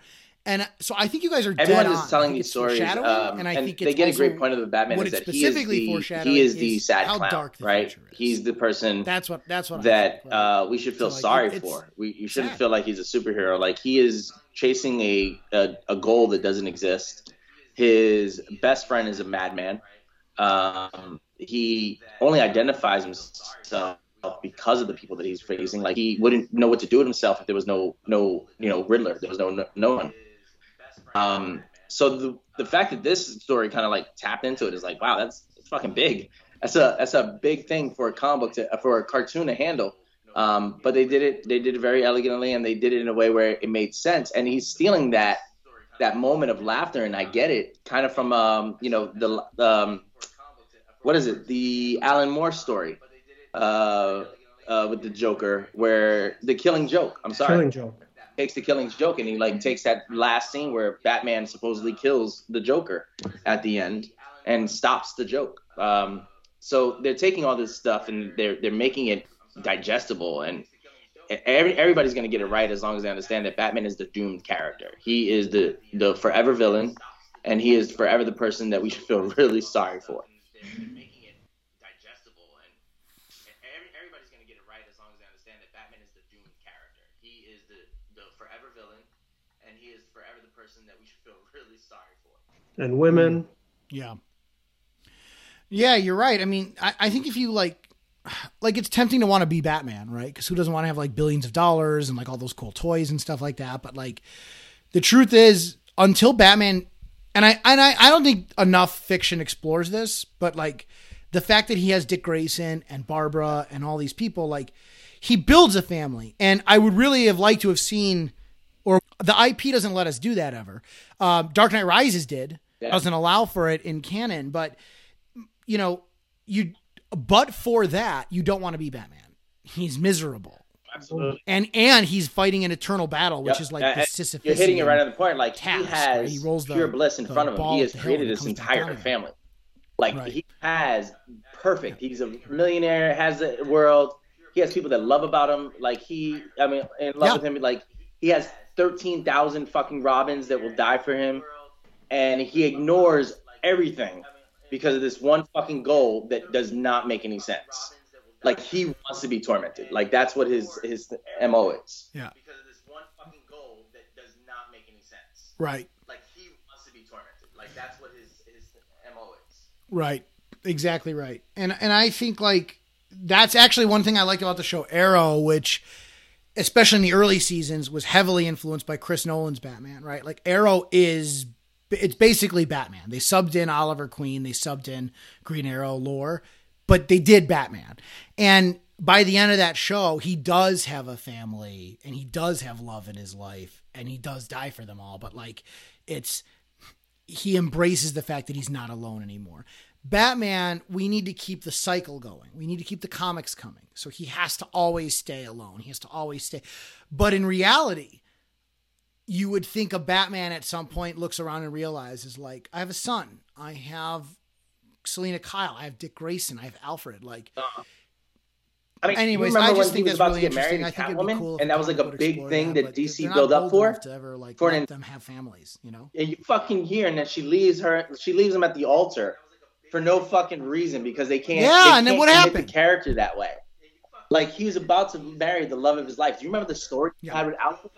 And so I think you guys are Everyone dead is on. I telling think these it's stories, foreshadowing, um, and I think they it's get a also- great point of the Batman what is it's that he is specifically the foreshadowing he is the is sad how clown, dark the right? future is. He's the person That's what that's what I that think, right? uh, we should feel So, like, sorry it's for. We you shouldn't sad. feel like he's a superhero. Like he is chasing a, a a goal that doesn't exist. His best friend is a madman. Um, he only identifies himself because of the people that he's facing. Like he wouldn't know what to do with himself if there was no no you know Riddler. There was no no, no one. Um, so the the fact that this story kind of like tapped into it is like wow that's, that's fucking big. That's a that's a big thing for a comic book to for a cartoon to handle. Um, but they did it they did it very elegantly and they did it in a way where it made sense. And he's stealing that that moment of laughter and I get it kind of from um you know the um what is it? The Alan Moore story, uh, uh, with the Joker, where the Killing Joke. I'm sorry, Killing joke. takes the Killing Joke, and he like takes that last scene where Batman supposedly kills the Joker at the end and stops the joke. Um, so they're taking all this stuff and they're they're making it digestible and every, everybody's going to get it right as long as they understand that Batman is the doomed character. He is the the forever villain, and he is forever the person that we should feel really sorry for. Making it digestible, and every, everybody's going to get it right as long as they understand that Batman is the doomed character. He is the the forever villain, and he is forever the person that we should feel really sorry for. And women. Yeah. Yeah, you're right. I mean, I, I think if you like, like it's tempting to want to be Batman, right? Because who doesn't want to have like billions of dollars and like all those cool toys and stuff like that? But like, the truth is, until Batman, and I and I, I don't think enough fiction explores this, but like the fact that he has Dick Grayson and Barbara and all these people, like he builds a family, and I would really have liked to have seen, or the IP doesn't let us do that ever. Um, Dark Knight Rises did Yeah. doesn't allow for it in canon, but you know, you but for that, you don't want to be Batman. He's miserable. Absolutely. And and he's fighting an eternal battle, which Yep. is like Uh, the Sisyphean. You're hitting it right on the point. Like he has? He rolls the- pure bliss in front of him. He has created this entire family. Like Right. he has perfect. He's a millionaire, has the world. He has people that love about him. Like he, I mean, in love Yeah. with him. Like he has thirteen thousand fucking Robins that will die for him, and he ignores everything because of this one fucking goal that does not make any sense. Like he wants to be tormented. Like that's what his his mo is. Yeah. Because of this one fucking goal that does not make any sense. Right. Like he wants to be tormented. Like that's what his his mo is. Right. Exactly right. And and I think like that's actually one thing I liked about the show Arrow, which especially in the early seasons was heavily influenced by Chris Nolan's Batman, right? Like Arrow is it's basically Batman. They subbed in Oliver Queen, they subbed in Green Arrow lore, but they did Batman. And by the end of that show, he does have a family and he does have love in his life and he does die for them all, but like it's he embraces the fact that he's not alone anymore. Batman, we need to keep the cycle going. We need to keep the comics coming. So he has to always stay alone. He has to always stay. But in reality, you would think a Batman at some point looks around and realizes, like, I have a son. I have Selina Kyle. I have Dick Grayson. I have Alfred. Like, uh-huh. I mean, Anyways, I just think he was that's about really to get married interesting. to I think it'd be Catwoman, cool and that was like a big thing that, that DC built up for. to ever like for an- them have families. You know. And you fucking hear, and then she leaves her. She leaves him at the altar for no fucking reason because they can't. Yeah, they and then what happened? The character that way. Like he was about to marry the love of his life. Do you remember the story Yeah. had with Alfred?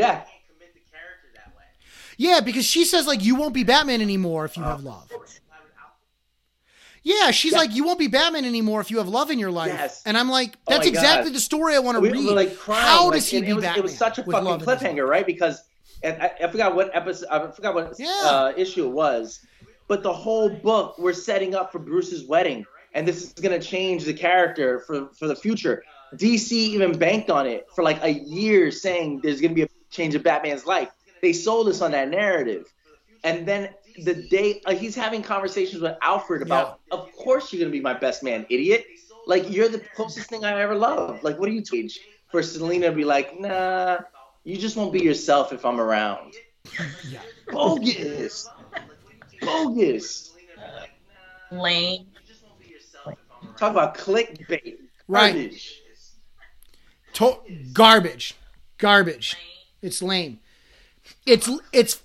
Yeah. Yeah, because she says like you won't be Batman anymore if you have love. Yeah, she's Yeah. like you won't be Batman anymore if you have love in your life. Yes. And I'm like Oh that's God. exactly the story I want to we read. like crying. How like, does he be it was, Batman? It was such a fucking love in his life? cliffhanger, right? Because and I, I forgot what episode. I forgot what Yeah. uh, issue it was. But the whole book we're setting up for Bruce's wedding, and this is gonna change the character for for the future. DC even banked on it for like a year, saying there's gonna be a change of Batman's life. They sold us on that narrative, and then the day uh, he's having conversations with Alfred about, of course you're gonna be my best man, idiot. Like you're the closest thing I ever loved. Like what are you tweet? For Selina to be like, nah, you just won't be yourself if I'm around. Yeah. Bogus. Bogus. Lame. Talk about clickbait. Right. Garbage. To- garbage, garbage. It's lame. It's it's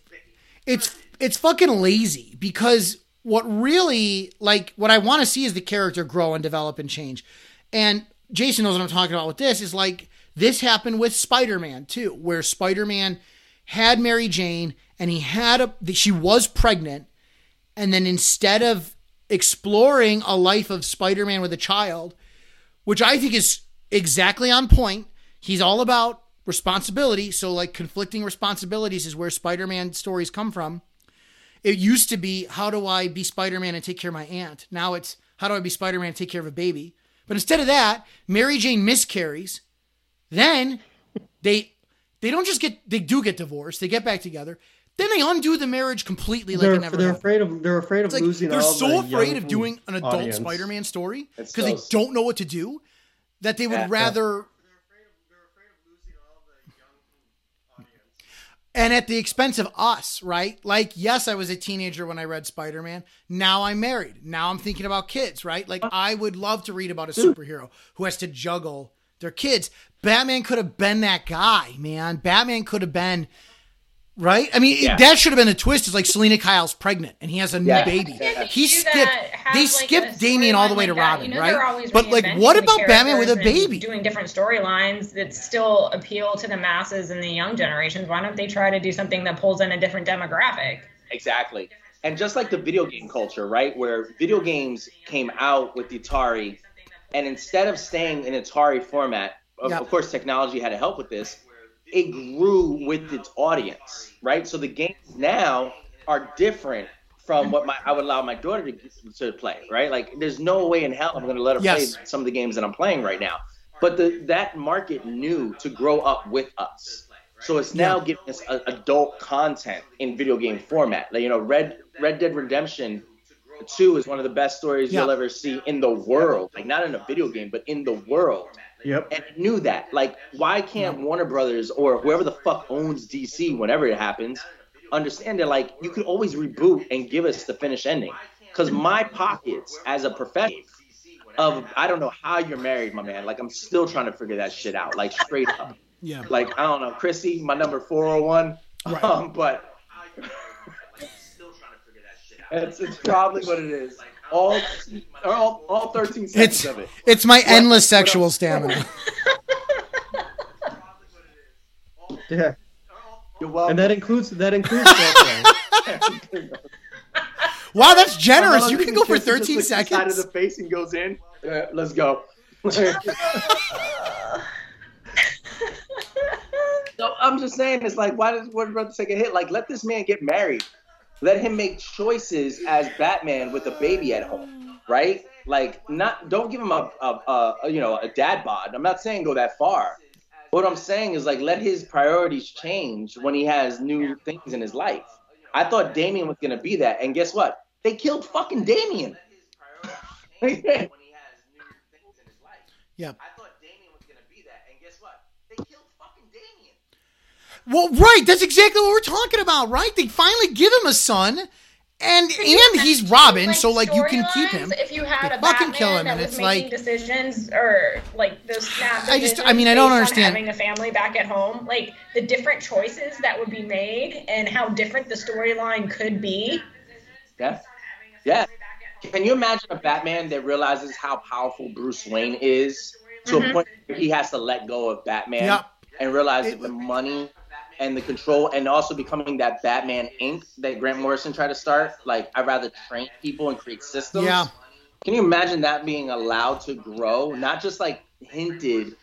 it's it's fucking lazy because what really like what I want to see is the character grow and develop and change. And Jason knows what I'm talking about with this is like this happened with Spider-Man too, where Spider-Man had Mary Jane and he had a she was pregnant and then instead of exploring a life of Spider-Man with a child, which I think is exactly on point. He's all about responsibility. So, like, conflicting responsibilities is where Spider Man stories come from. It used to be, how do I be Spider Man and take care of my aunt? Now it's, how do I be Spider Man and take care of a baby? But instead of that, Mary Jane miscarries. Then they they don't just get they do get divorced. They get back together. Then they undo the marriage completely, like they're it never they're happened. afraid of they're afraid of like losing. they're all so the afraid young of doing an adult audience. Spider-Man story It's because they don't know what to do that they would Yeah. rather. And at the expense of us, right? Like, yes, I was a teenager when I read Spider Man. Now I'm married. Now I'm thinking about kids, right? Like, I would love to read about a superhero who has to juggle their kids. Batman could have been that guy, man. Batman could have been, right? I mean, Yeah. that should have been a twist. Is like Selina Kyle's pregnant and he has a new Yeah. baby. He skipped. have, they like, skipped a Damian all the storyline way to that. Robin, You know, right? But like, what about Batman with a baby? Doing different storylines that still appeal to the masses and the young generations. Why don't they try to do something that pulls in a different demographic? Exactly. And just like the video game culture, right? Where video games came out with the Atari, and instead of staying in Atari format, of, Yeah. of course, technology had to help with this, it grew with its audience, right? So the games now are different from what my I would allow my daughter to, to play, right? Like, there's no way in hell I'm going to let her Yes. play some of the games that I'm playing right now. But the that market knew to grow up with us. So it's now giving us a, adult content in video game format. Like, you know, Red Red Dead Redemption 2 is one of the best stories Yeah. you'll ever see in the world. Like not in a video game, but in the world. Yep. And it knew that. Like, why can't Warner Brothers or whoever the fuck owns DC whenever it happens understand that like you could always reboot and give us the finished ending? Because my pockets as a professional of I don't know how you're married, my man. Like I'm still trying to figure that shit out. Like straight up. Yeah. Like I don't know, Chrissy, my number 401. Right. Um, but it's, it's probably what it is. All all, all 13 seconds It's of it. it's my endless what sexual else? stamina. Yeah. You're. And that includes that includes. Wow, that's generous. You can go for is just 13 looks Side of seconds. the face and goes in. Uh, let's go. so I'm just saying, it's like, why does Warner Brothers take a hit? Like, let this man get married. Let him make choices as Batman with a baby at home, right? Like, not don't give him a, a, a you know a dad bod. I'm not saying go that far. What I'm saying is like let his priorities change when he has new things in his life. I thought Damian was gonna be that, and guess what? They killed fucking Damian. Yeah. I thought Damian was gonna be that, and guess what? They killed fucking Damian. Well, right. That's exactly what we're talking about, right? They finally give him a son, and and he's Robin, so like you can keep him. If you had They a fucking Batman kill him, that and was it's making like- decisions or like those snap I just- I mean, I don't understand. having a family back at home, like the different choices that would be made and how different the storyline could be. Yeah. Yeah. Can you imagine a Batman that realizes how powerful Bruce Wayne is to a mm-hmm. point where he has to let go of Batman Yep. and realize that the money and the control and also becoming that Batman Inc. that Grant Morrison tried to start? Like, I'd rather train people and create systems. Yeah. Can you imagine that being allowed to grow? Not just like hinted.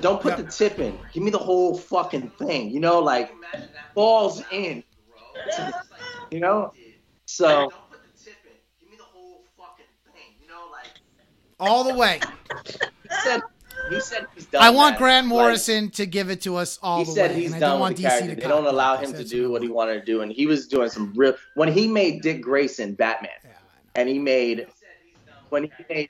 Don't put Yep. the tip in. Give me the whole fucking thing. You know, like balls in. You know? So all the way. he said he's done. I want that. Grant Like, Morrison to give it to us all he the said way, he's and I done don't with want the DC character. to They don't allow him to do what he wanted to do, and he was doing some real. When he made Dick Grayson Batman, and he made when he made.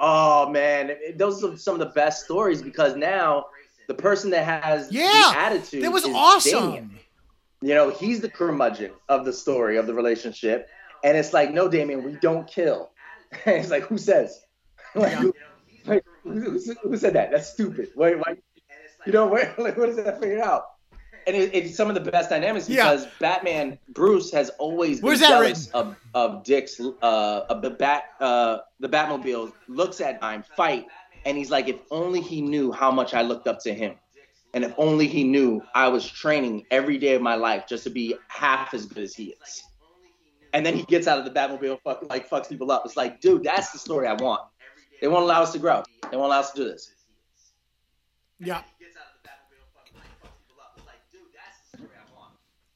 Oh man, those are some of the best stories because now the person that has Yeah, the attitude That was is awesome. Damian. You know, he's the curmudgeon of the story of the relationship, and it's like, no, Damian, we don't kill. And it's like, who says? Like, Yeah. Who, said that? That's stupid. Why? why you know, where, like, what does that figure out? And it, it's some of the best dynamics Yeah. because Batman Bruce has always been Where's that jealous of, of Dick's uh of the bat uh the Batmobile looks at him fight and he's like if only he knew how much I looked up to him and if only he knew I was training every day of my life just to be half as good as he is. And then he gets out of the Batmobile, fuck, like fucks people up. It's like, dude, that's the story I want. They won't allow us to grow. They won't allow us to do this. Yeah.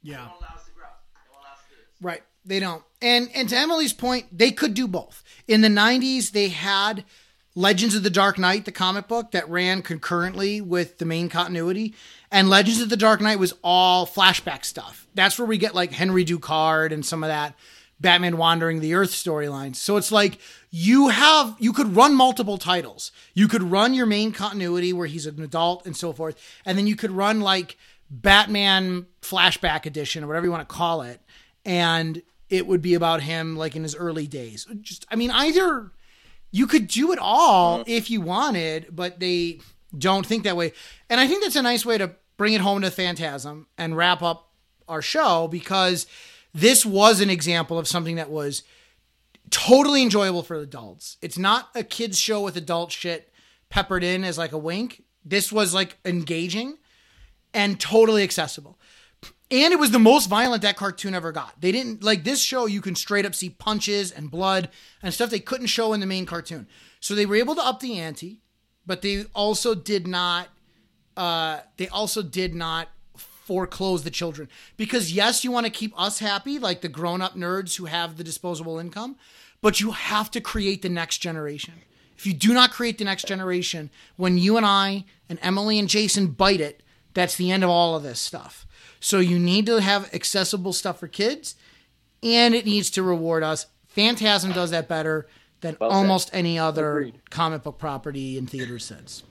Yeah. Right. They don't. And and to Emily's point, they could do both. In the 90s, they had Legends of the Dark Knight, the comic book that ran concurrently with the main continuity. And Legends of the Dark Knight was all flashback stuff. That's where we get like Henry Ducard and some of that Batman Wandering the Earth storylines. So it's like you have, you could run multiple titles. You could run your main continuity where he's an adult and so forth. And then you could run like Batman Flashback Edition or whatever you want to call it. And it would be about him like in his early days. Just, I mean, either you could do it all if you wanted, but they don't think that way. And I think that's a nice way to bring it home to Phantasm and wrap up our show because this was an example of something that was totally enjoyable for adults. It's not a kids show with adult shit peppered in as like a wink. This was like engaging and totally accessible. And it was the most violent that cartoon ever got. They didn't like this show, you can straight up see punches and blood and stuff they couldn't show in the main cartoon. So they were able to up the ante, but they also did not uh they also did not foreclose the children. Because yes, you want to keep us happy, like the grown-up nerds who have the disposable income, but you have to create the next generation. If you do not create the next generation, when you and I and Emily and Jason bite it, that's the end of all of this stuff. So you need to have accessible stuff for kids, and it needs to reward us. Phantasm does that better than Well almost any other Agreed. comic book property in theaters since.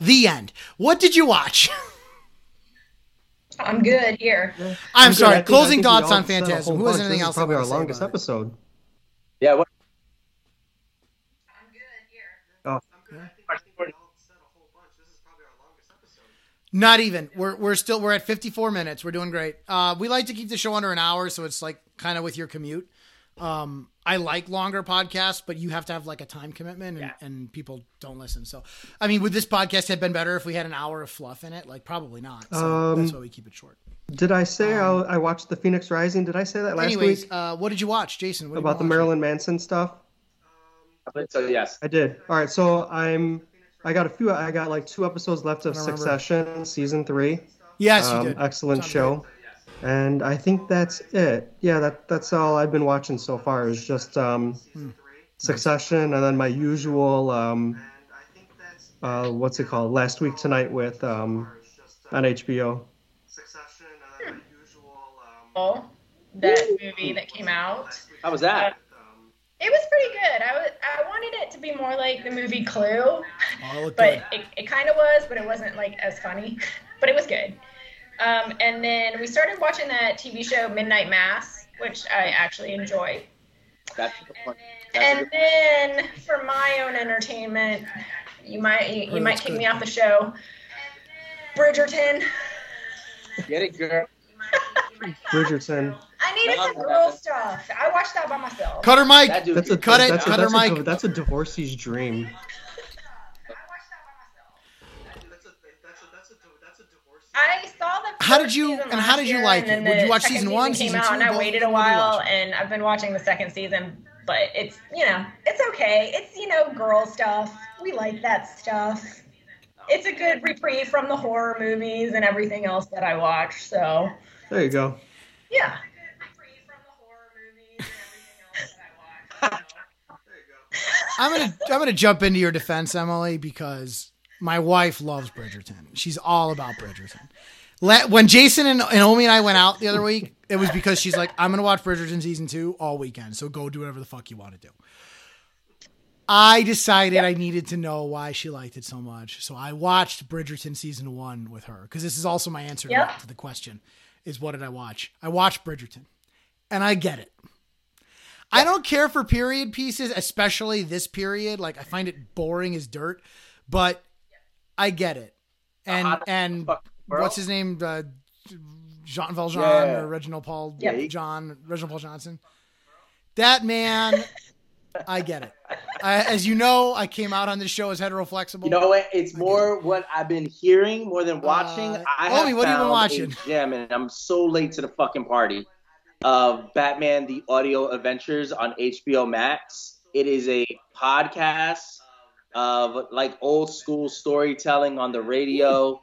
The end. What did you watch? I'm good here. I'm good. sorry. I think- I Closing think we thoughts all on said a Phantasm. whole Who has bunch. anything This is else? they Probably wanna our say longest about it? episode. Yeah. What? I'm good here. Oh, Not even. We're we're still we're at 54 minutes. We're doing great. Uh, we like to keep the show under an hour, so it's like kind of with your commute. Um, I like longer podcasts, but you have to have like a time commitment, and, and people don't listen. So, I mean, would this podcast have been better if we had an hour of fluff in it? Like, probably not. So Um, that's why we keep it short. did I say I, I watched the Phoenix Rising? Did I say that last Anyways, week uh, what did you watch, Jason? What about the been watching? Marilyn Manson stuff? So yes. I did. All right, so I'm. I got a few. I got like two episodes left of I don't remember. Succession, season three. Yes, you Um, did. Excellent Sounds show. And I think that's it. Yeah, that that's all I've been watching so far is just um, Hmm. Succession, and then my usual um, uh, what's it called? Last week tonight with um, on HBO. Oh, that movie that came out. How was that? It was pretty good. I was I wanted it to be more like the movie Clue, Oh, it but it, it kind of was, but it wasn't like as funny. But it was good. Um, and then we started watching that TV show Midnight Mass, which I actually enjoy. That's a good point. That's a And good then for my own entertainment, you might you, you Oh, might kick good. me off the show. Bridgerton. Get it, girl. Bridgerton. I needed some girl stuff. I watched that by myself. Cut her mic. That. That's a Cut it, That's a, cut her that's a. That's a divorcee's dream. I saw the. How did you- and how did you like and it? Would you watch season one, came season out, two, and I both? waited a What did you while, watch? and I've been watching the second season. But it's you know it's okay. It's you know girl stuff. We like that stuff. It's a good reprieve from the horror movies and everything else that I watch. So There you go. yeah. I'm gonna I'm gonna jump into your defense, Emily, because my wife loves Bridgerton. She's all about Bridgerton. When Jason and, and Omi and I went out the other week, it was because she's like, I'm gonna watch Bridgerton season two all weekend. So go do whatever the fuck you want to do. I decided I needed to know why she liked it so much, so I watched Bridgerton season one with her because this is also my answer to- to the question: is what did I watch? I watched Bridgerton, and I get it. I don't care for period pieces, especially this period. Like I find it boring as dirt, but I get it. And and fuck what's his name? Uh, Jean Valjean Yeah. or Reginald Paul Yeah. John Reginald Paul Johnson. That man, I get it. I, as you know, I came out on this show as heteroflexible. You know what? It's more what I've been hearing more than watching. Uh, I have Omi, what have you been watching? a gem, and I'm so late to the fucking party. Of Batman: The Audio Adventures on HBO Max. It is a podcast of like old school storytelling on the radio.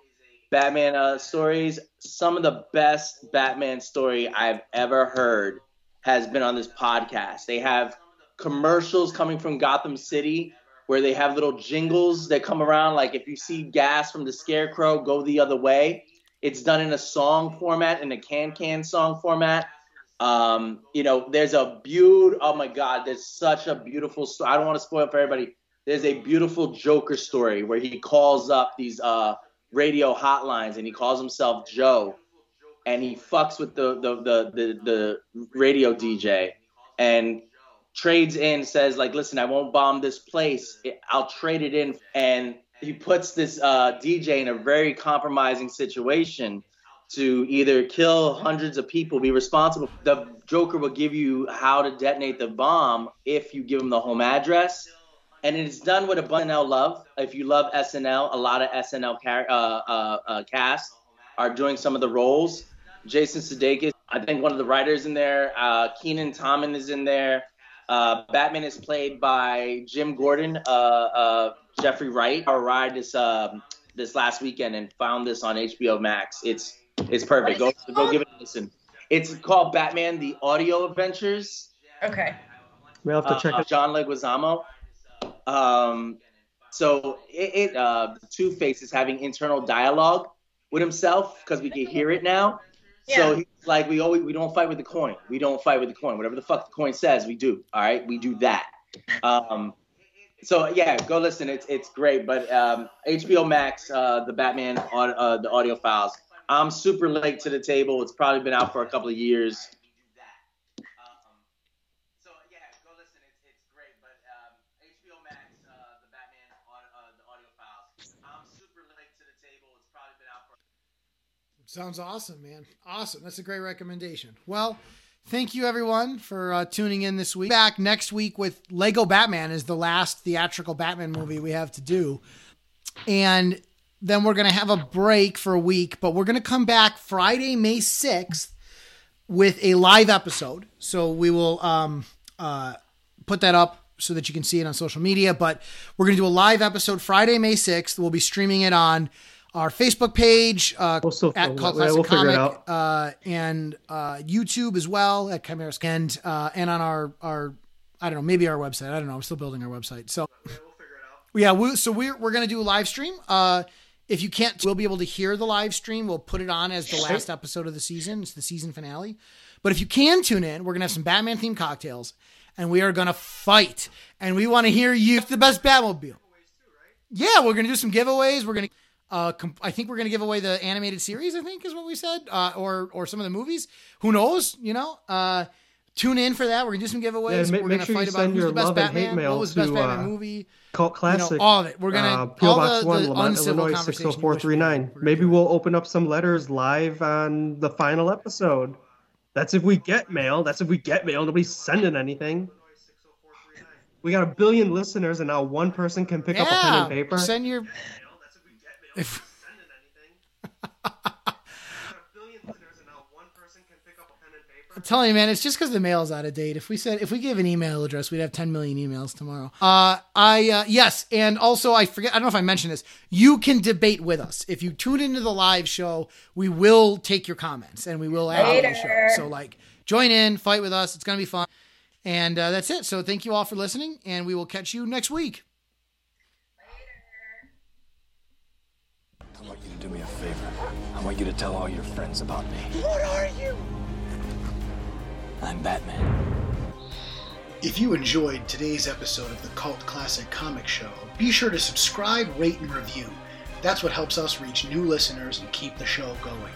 Batman uh, stories. Some of the best Batman story I've ever heard. has been on this podcast. They have commercials coming from Gotham City where they have little jingles that come around. Like if you see gas from the Scarecrow, go the other way. It's done in a song format, in a can can song format. Um, you know, there's a beaut. Oh my God, there's such a beautiful story. I don't want to spoil for everybody. There's a beautiful Joker story where he calls up these uh, radio hotlines and he calls himself Joe, and he fucks with the the the the, the radio DJ and trades in says like listen i won't bomb this place. I'll trade it in. And he puts this uh, dj in a very compromising situation to either kill hundreds of people be responsible. The joker will give you how to detonate the bomb if you give him the home address and it's done with a bunch of love if you love snl a lot of snl car- uh, uh, uh, cast are doing some of the roles jason sudeikis i think one of the writers in there uh, kenan thompson is in there uh, Batman is played by Jim Gordon, uh, uh, Jeffrey Wright. I arrived this um, this last weekend and found this on HBO Max. It's it's perfect. Go go give it a listen. It's called Batman: The Audio Adventures. Okay. We'll have to check uh, it. John Leguizamo. Um, so it, it uh, Two Face is having internal dialogue with himself because we can hear it now. Yeah. So he's like, we always we don't fight with the coin. We don't fight with the coin. Whatever the fuck the coin says, we do. All right, we do that. Um, so yeah, go listen. It's it's great. But um, HBO Max, uh, the Batman, on uh, the audio files. I'm super late to the table. It's probably been out for a couple of years. Sounds awesome, man. Awesome. That's a great recommendation. Well, thank you everyone for uh, tuning in this week. Back next week with Lego Batman is the last theatrical Batman movie we have to do. And then we're going to have a break for a week, but we're going to come back Friday, May 6th with a live episode. So we will um, uh, put that up so that you can see it on social media. But we're going to do a live episode Friday, May 6th. We'll be streaming it on our Facebook page uh, still at Cult Classic we'll Comic uh, and uh, YouTube as well at Chimeras and uh, and on our our I don't know maybe our website. I don't know. I'm still building our website. So yeah we, so we're we're gonna do a live stream. Uh, if you can't we'll be able to hear the live stream. We'll put it on as the last episode of the season. It's the season finale. But if you can tune in we're gonna have some Batman themed cocktails and we are gonna fight and we want to hear you the best Batmobile. Yeah we're gonna do some giveaways. We're gonna uh, com- I think we're going to give away the animated series. I think is what we said, uh, or or some of the movies. Who knows? You know. Uh, tune in for that. We're gonna do some giveaways. Yeah, ma- we're make gonna sure you fight about send who's your the best love and hate Batman. mail What was the best to, Batman uh, movie? Cult Classic. all of it. We're gonna- uh, PO all Box the- One, the Lemont, Illinois six zero four three nine. Maybe we'll open up some letters live on the final episode. That's if we get mail. That's if we get mail. Nobody's sending anything. We got a billion listeners, and now one person can pick up a pen and paper. Send your. If, I'm telling you, man, it's just because the mail's out of date. If we said if we gave an email address, we'd have 10 million emails tomorrow. Uh, I uh, yes, and also I forget. I don't know if I mentioned this. You can debate with us if you tune into the live show. We will take your comments and we will add them to the show. So like, join in, fight with us. It's gonna be fun. And uh, that's it. So thank you all for listening, and we will catch you next week. I want you to do me a favor. I want you to tell all your friends about me. What are you? I'm Batman. If you enjoyed today's episode of the Cult Classic Comic Show, be sure to subscribe, rate, and review. That's what helps us reach new listeners and keep the show going.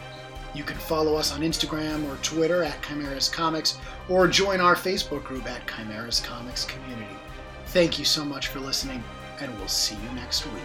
You can follow us on Instagram or Twitter at Chimeras Comics or join our Facebook group at Chimeras Comics Community. Thank you so much for listening, and we'll see you next week.